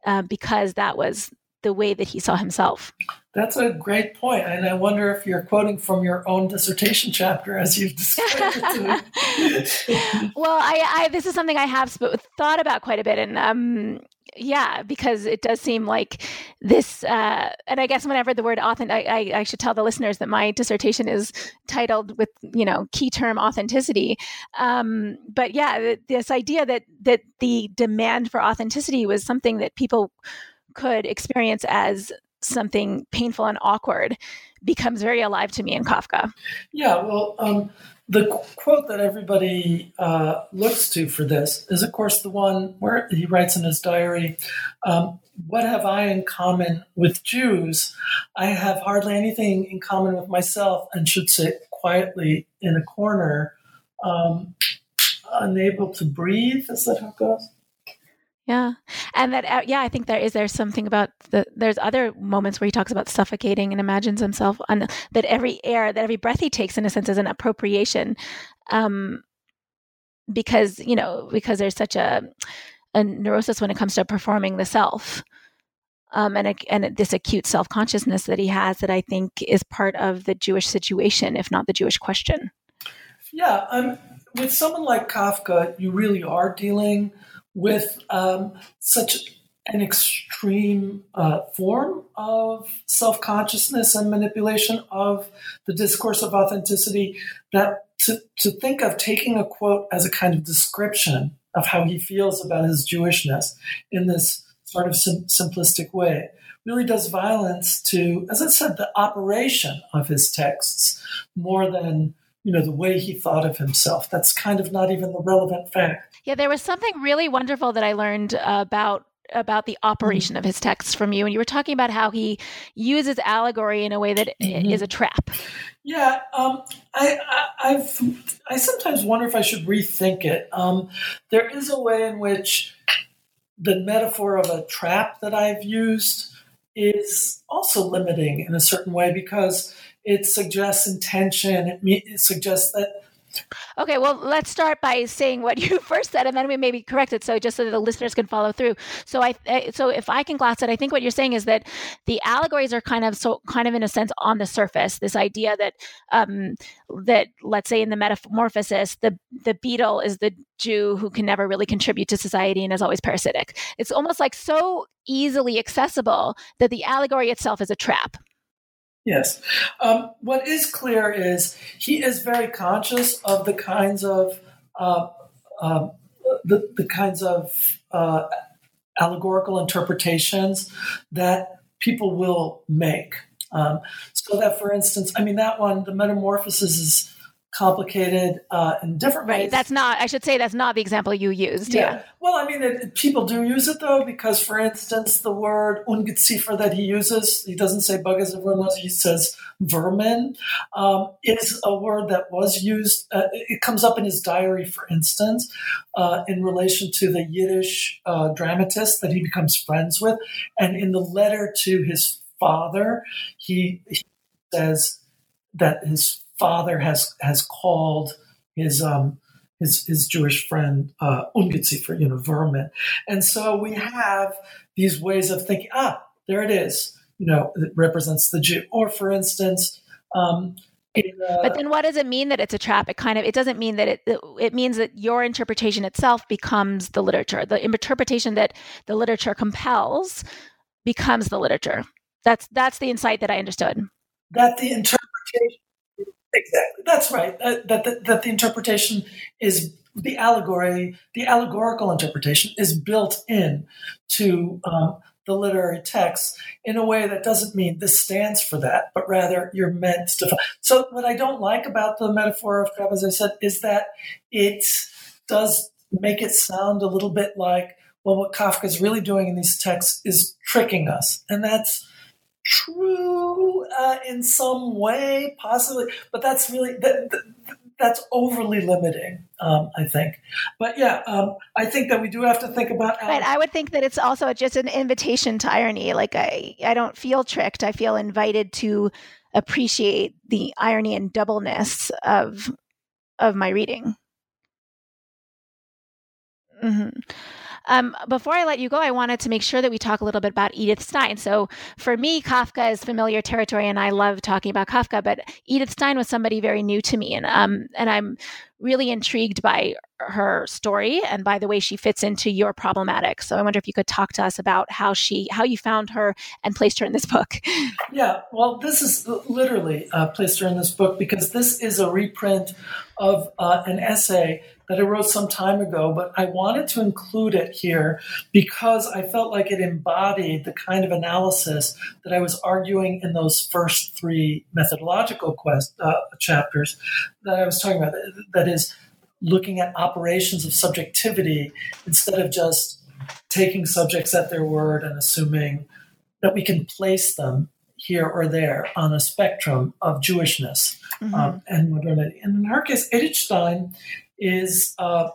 uh, because that was the way that he saw himself. That's a great point, and I wonder if you're quoting from your own dissertation chapter as you've described it. well, I, I, this is something I have thought about quite a bit, and um, yeah, because it does seem like this, uh, and I guess whenever the word authentic, I, I, should tell the listeners that my dissertation is titled with you know key term authenticity. Um, but yeah, this idea that that the demand for authenticity was something that people could experience as something painful and awkward becomes very alive to me in Kafka. Yeah, well, um, the quote that everybody uh, looks to for this is, of course, the one where he writes in his diary, um, What have I in common with Jews? I have hardly anything in common with myself and should sit quietly in a corner, um, unable to breathe. Is that how it goes? Yeah. And that, uh, yeah, I think there is, there's something about the, there's other moments where he talks about suffocating and imagines himself on that every air, that every breath he takes in a sense is an appropriation. Um, because, you know, because there's such a, a neurosis when it comes to performing the self. Um, and, and this acute self consciousness that he has that I think is part of the Jewish situation, if not the Jewish question. Yeah. Um, with someone like Kafka, you really are dealing with um, such an extreme uh, form of self consciousness and manipulation of the discourse of authenticity that to, to think of taking a quote as a kind of description of how he feels about his Jewishness in this sort of sim- simplistic way really does violence to, as I said, the operation of his texts more than you know the way he thought of himself. That's kind of not even the relevant fact. Yeah, there was something really wonderful that I learned about about the operation mm-hmm. of his texts from you and you were talking about how he uses allegory in a way that mm-hmm. is a trap yeah um, I, I, have i sometimes wonder if i should rethink it um, there is a way in which the metaphor of a trap that i've used is also limiting in a certain way because it suggests intention it, it suggests that Okay, well, let's start by saying what you first said, and then we maybe correct it, so just so that the listeners can follow through. So, I so if I can glass it, I think what you're saying is that the allegories are kind of so kind of in a sense on the surface. This idea that um, that let's say in the metamorphosis, the the beetle is the Jew who can never really contribute to society and is always parasitic. It's almost like so easily accessible that the allegory itself is a trap. Yes. Um, what is clear is he is very conscious of the kinds of uh, uh, the, the kinds of uh, allegorical interpretations that people will make. Um, so that, for instance, I mean that one, the metamorphosis is complicated uh, in different right. ways. That's not. I should say that's not the example you used. Yeah. yeah. Well, I mean, it, people do use it though, because, for instance, the word ungeziefer that he uses, he doesn't say bug as everyone knows. He says vermin. Um, is a word that was used. Uh, it comes up in his diary, for instance, uh, in relation to the Yiddish uh, dramatist that he becomes friends with, and in the letter to his father, he, he says that his father has has called his um, his, his Jewish friend uh, Ungeziefer, you know, vermin. And so we have these ways of thinking. Ah, there it is. You know, it represents the Jew. Or, for instance, um, but then what does it mean that it's a trap it kind of it doesn't mean that it it means that your interpretation itself becomes the literature the interpretation that the literature compels becomes the literature that's that's the insight that i understood that the interpretation exactly that's right that, that, that the interpretation is the allegory the allegorical interpretation is built in to um, the literary text in a way that doesn't mean this stands for that, but rather you're meant to. So, what I don't like about the metaphor of trap, as I said, is that it does make it sound a little bit like, well, what Kafka is really doing in these texts is tricking us. And that's true uh, in some way, possibly, but that's really. That, that's overly limiting, um, I think. But yeah, um, I think that we do have to think about. Right. I would think that it's also just an invitation to irony. Like I, I don't feel tricked. I feel invited to appreciate the irony and doubleness of of my reading. Mm-hmm. Um, before I let you go, I wanted to make sure that we talk a little bit about Edith Stein. So for me, Kafka is familiar territory, and I love talking about Kafka. But Edith Stein was somebody very new to me, and um, and I'm really intrigued by her story and by the way she fits into your problematic. So I wonder if you could talk to us about how she, how you found her and placed her in this book. Yeah, well, this is literally uh, placed her in this book because this is a reprint of uh, an essay that I wrote some time ago, but I wanted to include it here because I felt like it embodied the kind of analysis that I was arguing in those first three methodological quest, uh, chapters that I was talking about. That is looking at operations of subjectivity instead of just taking subjects at their word and assuming that we can place them here or there on a spectrum of Jewishness mm-hmm. um, and modernity. And in her case, Edith Stein is uh,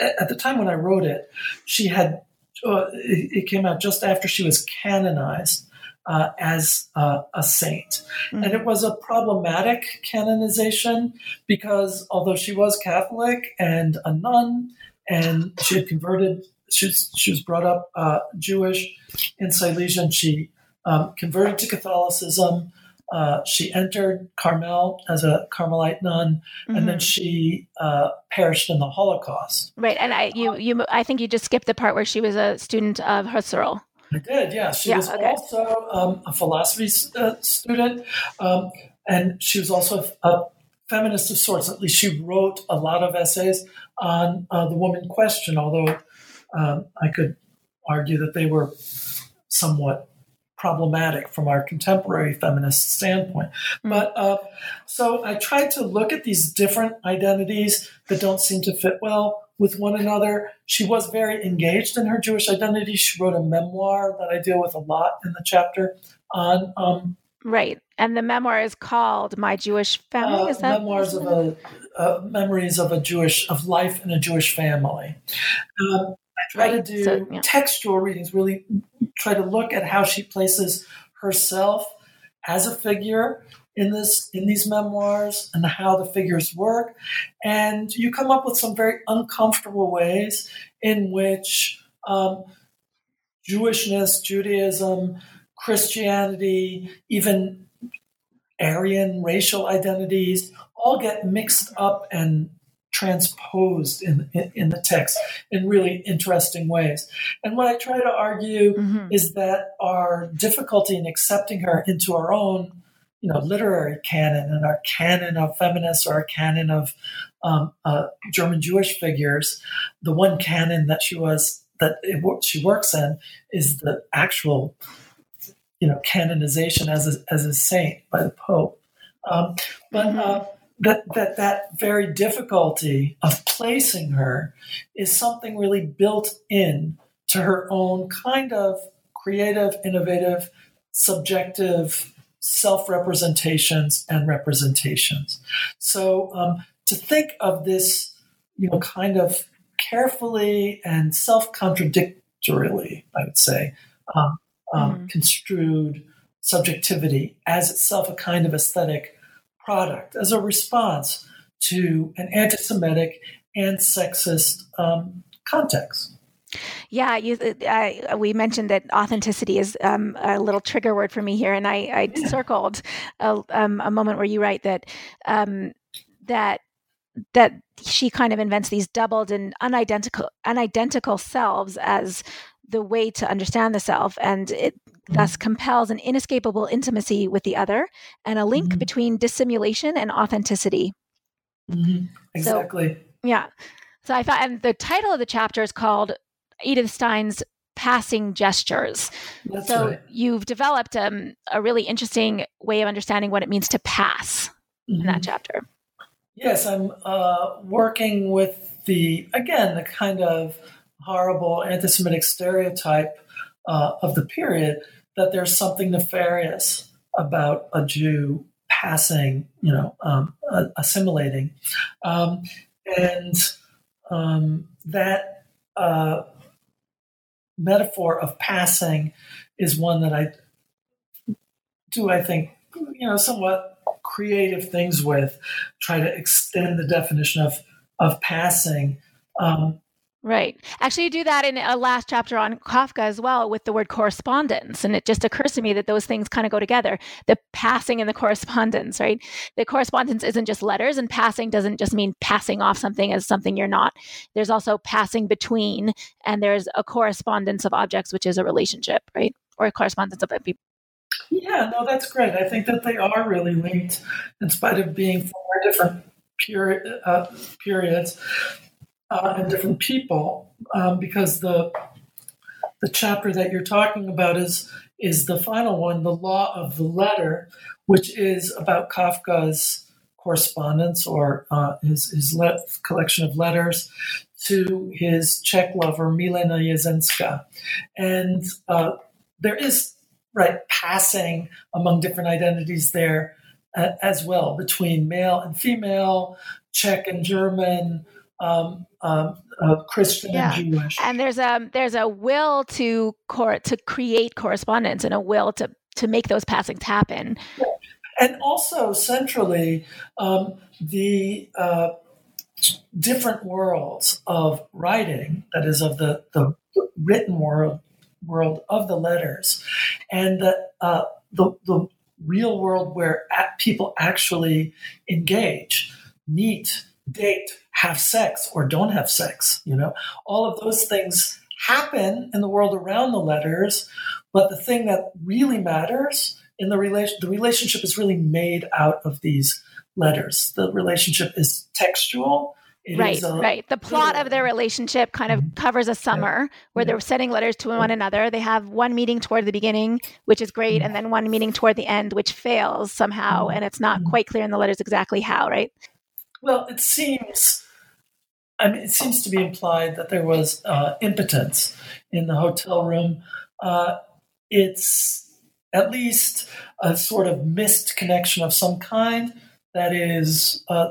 at the time when I wrote it, she had uh, it, came out just after she was canonized uh, as uh, a saint. Mm-hmm. And it was a problematic canonization because although she was Catholic and a nun, and she had converted, she was, she was brought up uh, Jewish in Silesia, and she um, converted to Catholicism. Uh, she entered Carmel as a Carmelite nun, mm-hmm. and then mm-hmm. she uh, perished in the Holocaust. Right, and I, you, you, I think you just skipped the part where she was a student of Husserl. I did, yeah. She yeah, was okay. also um, a philosophy uh, student, um, and she was also a, a, feminist of sorts. At least she wrote a lot of essays on uh, the woman question, although um, I could argue that they were somewhat problematic from our contemporary feminist standpoint. Mm-hmm. But uh, so I tried to look at these different identities that don't seem to fit well with one another. She was very engaged in her Jewish identity. She wrote a memoir that I deal with a lot in the chapter on. Um, right, and the memoir is called "My Jewish Family." Uh, is that memoirs of a uh, memories of a Jewish of life in a Jewish family? Um, I try right. to do so, yeah. textual readings. Really try to look at how she places herself as a figure in this in these memoirs and how the figures work and you come up with some very uncomfortable ways in which um, jewishness judaism christianity even aryan racial identities all get mixed up and transposed in, in, in, the text in really interesting ways. And what I try to argue mm-hmm. is that our difficulty in accepting her into our own you know literary canon and our canon of feminists or our canon of um, uh, German Jewish figures. The one canon that she was that it, she works in is the actual you know canonization as a, as a saint by the Pope. Um, but mm-hmm. uh, that that that very difficulty of placing her is something really built in to her own kind of creative, innovative, subjective self representations and representations. So um, to think of this, you know, kind of carefully and self contradictorily, I would say, um, um, mm-hmm. construed subjectivity as itself a kind of aesthetic product, as a response to an anti Semitic and sexist um, context. Yeah, you, uh, we mentioned that authenticity is um, a little trigger word for me here, and I, I yeah. circled a, um, a, moment where you write that um, that that she kind of invents these doubled and unidentical unidentical selves as the way to understand the self, and it mm-hmm. thus compels an inescapable intimacy with the other and a link mm-hmm. between dissimulation and authenticity. Mm-hmm. Exactly. So, yeah. So I thought, and the title of the chapter is called Edith Stein's Passing Gestures. That's so right. you've developed um, a really interesting way of understanding what it means to pass in that mm-hmm. chapter. Yes, I'm uh, working with the, again, the kind of horrible anti Semitic stereotype uh, of the period that there's something nefarious about a Jew passing, you know, um, assimilating. Um, and um, that uh, metaphor of passing is one that I do, I think, you know, somewhat creative things with, try to extend the definition of of passing. Um, Right. Actually, you do that in a last chapter on Kafka as well with the word correspondence. And it just occurs to me that those things kind of go together the passing and the correspondence, right? The correspondence isn't just letters, and passing doesn't just mean passing off something as something you're not. There's also passing between, and there's a correspondence of objects, which is a relationship, right? Or a correspondence of people. Yeah, no, that's great. I think that they are really linked in spite of being from different period, uh, periods uh, and different people, um, because the the chapter that you're talking about is is the final one, the law of the letter, which is about Kafka's correspondence or uh, his his le- collection of letters to his Czech lover Milena Jesenska, and uh, there is right passing among different identities there uh, as well between male and female, Czech and German, um, um, uh, Christian yeah. and Jewish. And there's a there's a will to cor- to create correspondence and a will to to make those passings happen. And also centrally, um, the uh, different worlds of writing, that is, of the, the written world world of the letters, and the uh, the, the real world where people actually engage, meet, date, have sex or don't have sex. You know, all of those things happen in the world around the letters, but the thing that really matters in the relation, the relationship is really made out of these letters. The relationship is textual. It right, a, right. The plot of their relationship kind of mm-hmm. covers a summer yeah. where they're sending letters to one another. They have one meeting toward the beginning, which is great, mm-hmm. and then one meeting toward the end, which fails somehow, mm-hmm. and it's not quite clear in the letters exactly how, right? Well, it seems. I mean, it seems to be implied that there was uh, impotence in the hotel room. Uh, it's at least a sort of missed connection of some kind that is uh,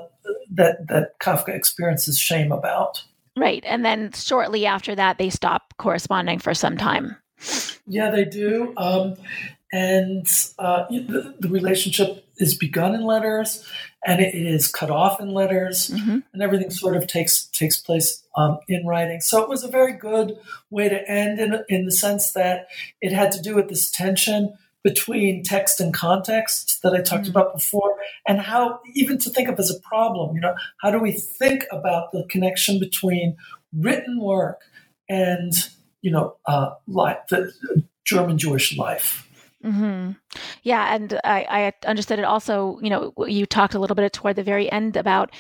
that that Kafka experiences shame about. Right, and then shortly after that, they stop corresponding for some time. Yeah, they do. Um, and uh, the, the, relationship is begun in letters and it, it is cut off in letters mm-hmm. and everything sort of takes takes place um, in writing so it was a very good way to end in, in the sense that it had to do with this tension between text and context that i talked mm-hmm. about before and how even to think of as a problem you know how do we think about the connection between written work and you know uh, life, the german jewish life Mm-hmm. Yeah, and I, I understood it also. You know, you talked a little bit toward the very end about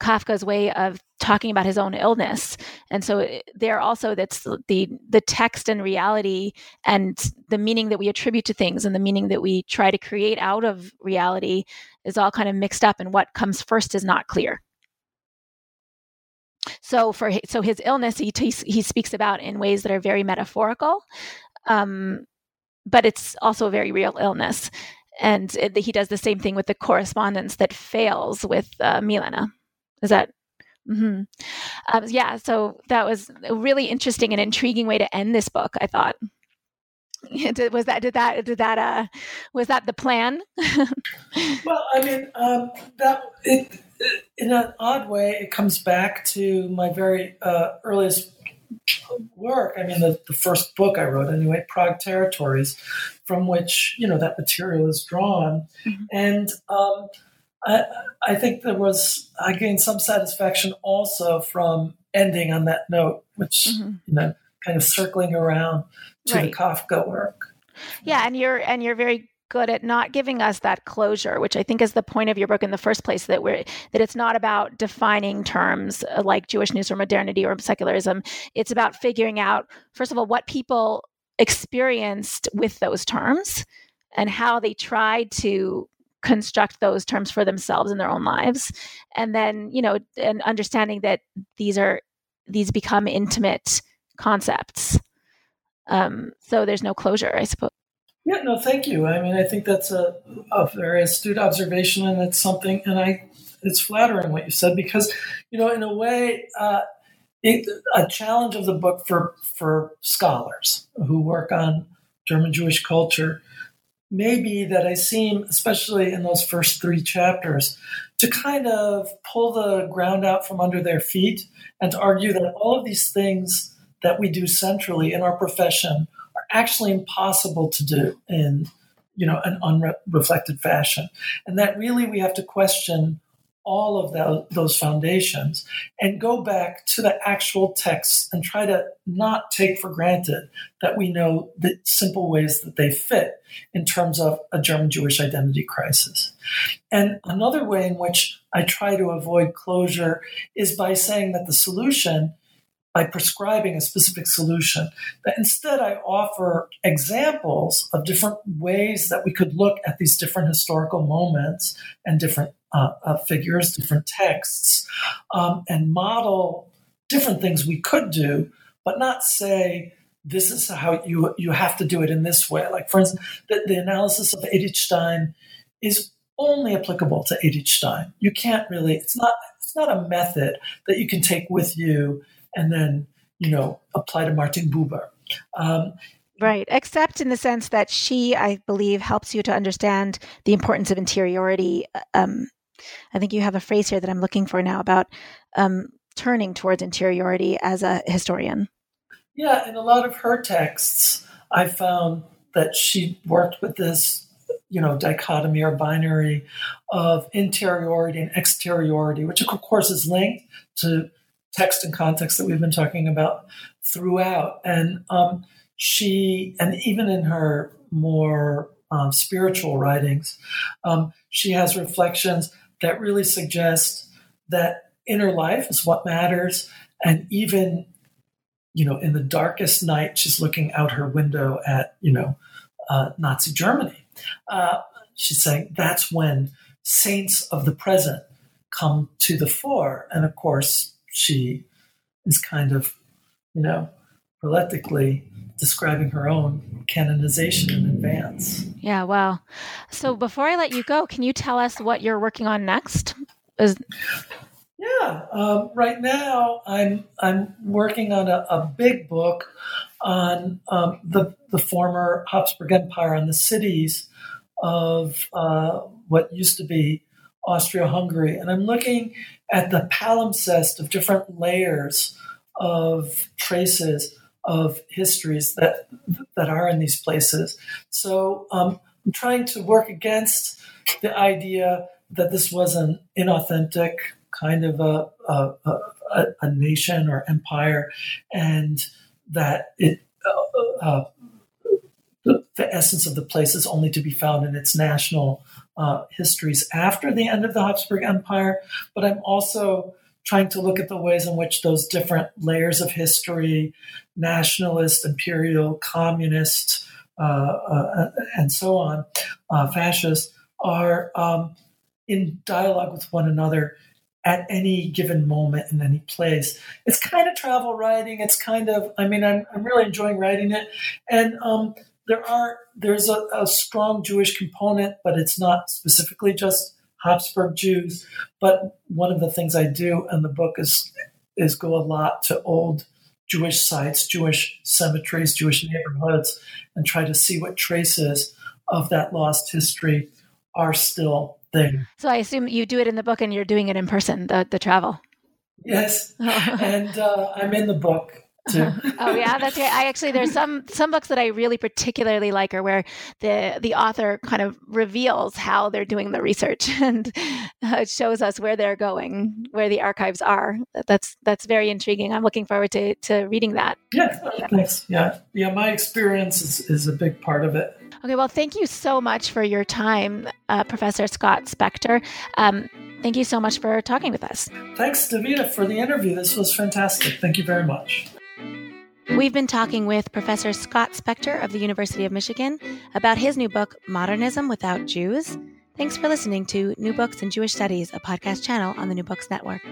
Kafka's way of talking about his own illness, and so eh, there also that's the the text and reality and the meaning that we attribute to things and the meaning that we try to create out of reality is all kind of mixed up, and what comes first is not clear. So for so his illness, he he, he speaks about in ways that are very metaphorical. Um, but it's also a very real illness. And it, he does the same thing with the correspondence that fails with uh, Milena. Is that? Mm-hmm. Um, yeah. So that was a really interesting and intriguing way to end this book. I thought. was that did that did that uh was that the plan well i mean um that it, it, in an odd way it comes back to my very uh, earliest work. I mean, the, the first book I wrote, anyway, Prague Territories, from which you know that material is drawn, mm-hmm. and um, I, I think there was I gained some satisfaction also from ending on that note, which mm-hmm. you know, kind of circling around to right. the Kafka work. Yeah, and you're and you're very good at not giving us that closure, which I think is the point of your book in the first place. That we're that it's not about defining terms uh, like Jewishness or modernity or secularism. It's about figuring out first of all what people experienced with those terms and how they tried to construct those terms for themselves in their own lives and then you know and understanding that these are these become intimate concepts um, so there's no closure i suppose yeah, no, thank you. I mean, I think that's a, a very astute observation, and it's something, and I, it's flattering what you said because, you know, in a way, uh, it, a challenge of the book for for scholars who work on German Jewish culture may be that I seem, especially in those first three chapters, to kind of pull the ground out from under their feet and to argue that all of these things that we do centrally in our profession actually impossible to do in you know an unreflected fashion and that really we have to question all of the, those foundations and go back to the actual texts and try to not take for granted that we know the simple ways that they fit in terms of a German Jewish identity crisis. And another way in which I try to avoid closure is by saying that the solution by prescribing a specific solution. That instead, I offer examples of different ways that we could look at these different historical moments and different uh, uh, figures, different texts, um, and model different things we could do, but not say, this is how you you have to do it in this way. Like for instance, the, the analysis of Edith Stein is only applicable to Edith Stein. You can't really. It's not. It's not a method that you can take with you and then you know apply to Martin Buber. Um, right, except in the sense that she, I believe, helps you to understand the importance of interiority. Um, I think you have a phrase here that I'm looking for now about um, turning towards interiority as a historian. Yeah, in a lot of her texts, I found that she worked with this, you know, dichotomy or binary of interiority and exteriority, which of course is linked to text and context that we've been talking about throughout. And um, she, and even in her more um, spiritual writings, um, she has reflections that really suggest that inner life is what matters. And even, you know, in the darkest night, she's looking out her window at, you know, uh, Nazi Germany. Uh, she's saying that's when saints of the present come to the fore. And of course, she is kind of, you know, proleptically describing her own canonization in advance. Yeah, wow. So before I let you go, can you tell us what you're working on next? Is... Yeah, um, right now I'm I'm working on a, a big book on um, the the former Habsburg Empire and the cities of uh, what used to be Austria-Hungary, and I'm looking at the palimpsest of different layers of traces of histories that that are in these places. So um, I'm trying to work against the idea that this was an inauthentic kind of a, a, a, a nation or empire, and that it uh, uh, the, the, essence of the place is only to be found in its national uh, histories after the end of the Habsburg Empire, but I'm also trying to look at the ways in which those different layers of history, nationalist, imperial, communist, uh, uh, and so on, uh, fascist, are um, in dialogue with one another at any given moment in any place. It's kind of travel writing. It's kind of, I mean, I'm, I'm really enjoying writing it. And um, there are there's a, a, strong Jewish component, but it's not specifically just Habsburg Jews. But one of the things I do in the book is is go a lot to old Jewish sites, Jewish cemeteries, Jewish neighborhoods, and try to see what traces of that lost history are still there. So I assume you do it in the book and you're doing it in person, the, the travel. Yes. and uh, I'm in the book. oh yeah, that's great. I actually there's some some books that I really particularly like are where the the author kind of reveals how they're doing the research and uh, shows us where they're going, where the archives are. That's that's very intriguing. I'm looking forward to to reading that. Yeah, thanks. Yeah, yeah. My experience is, is a big part of it. Okay, well, thank you so much for your time, uh, Professor Scott Spector. Um, thank you so much for talking with us. Thanks, Davida, for the interview. This was fantastic. Thank you very much. We've been talking with Professor Scott Spector of the University of Michigan about his new book, Modernism Without Jews. Thanks for listening to New Books in Jewish Studies, a podcast channel on the New Books Network.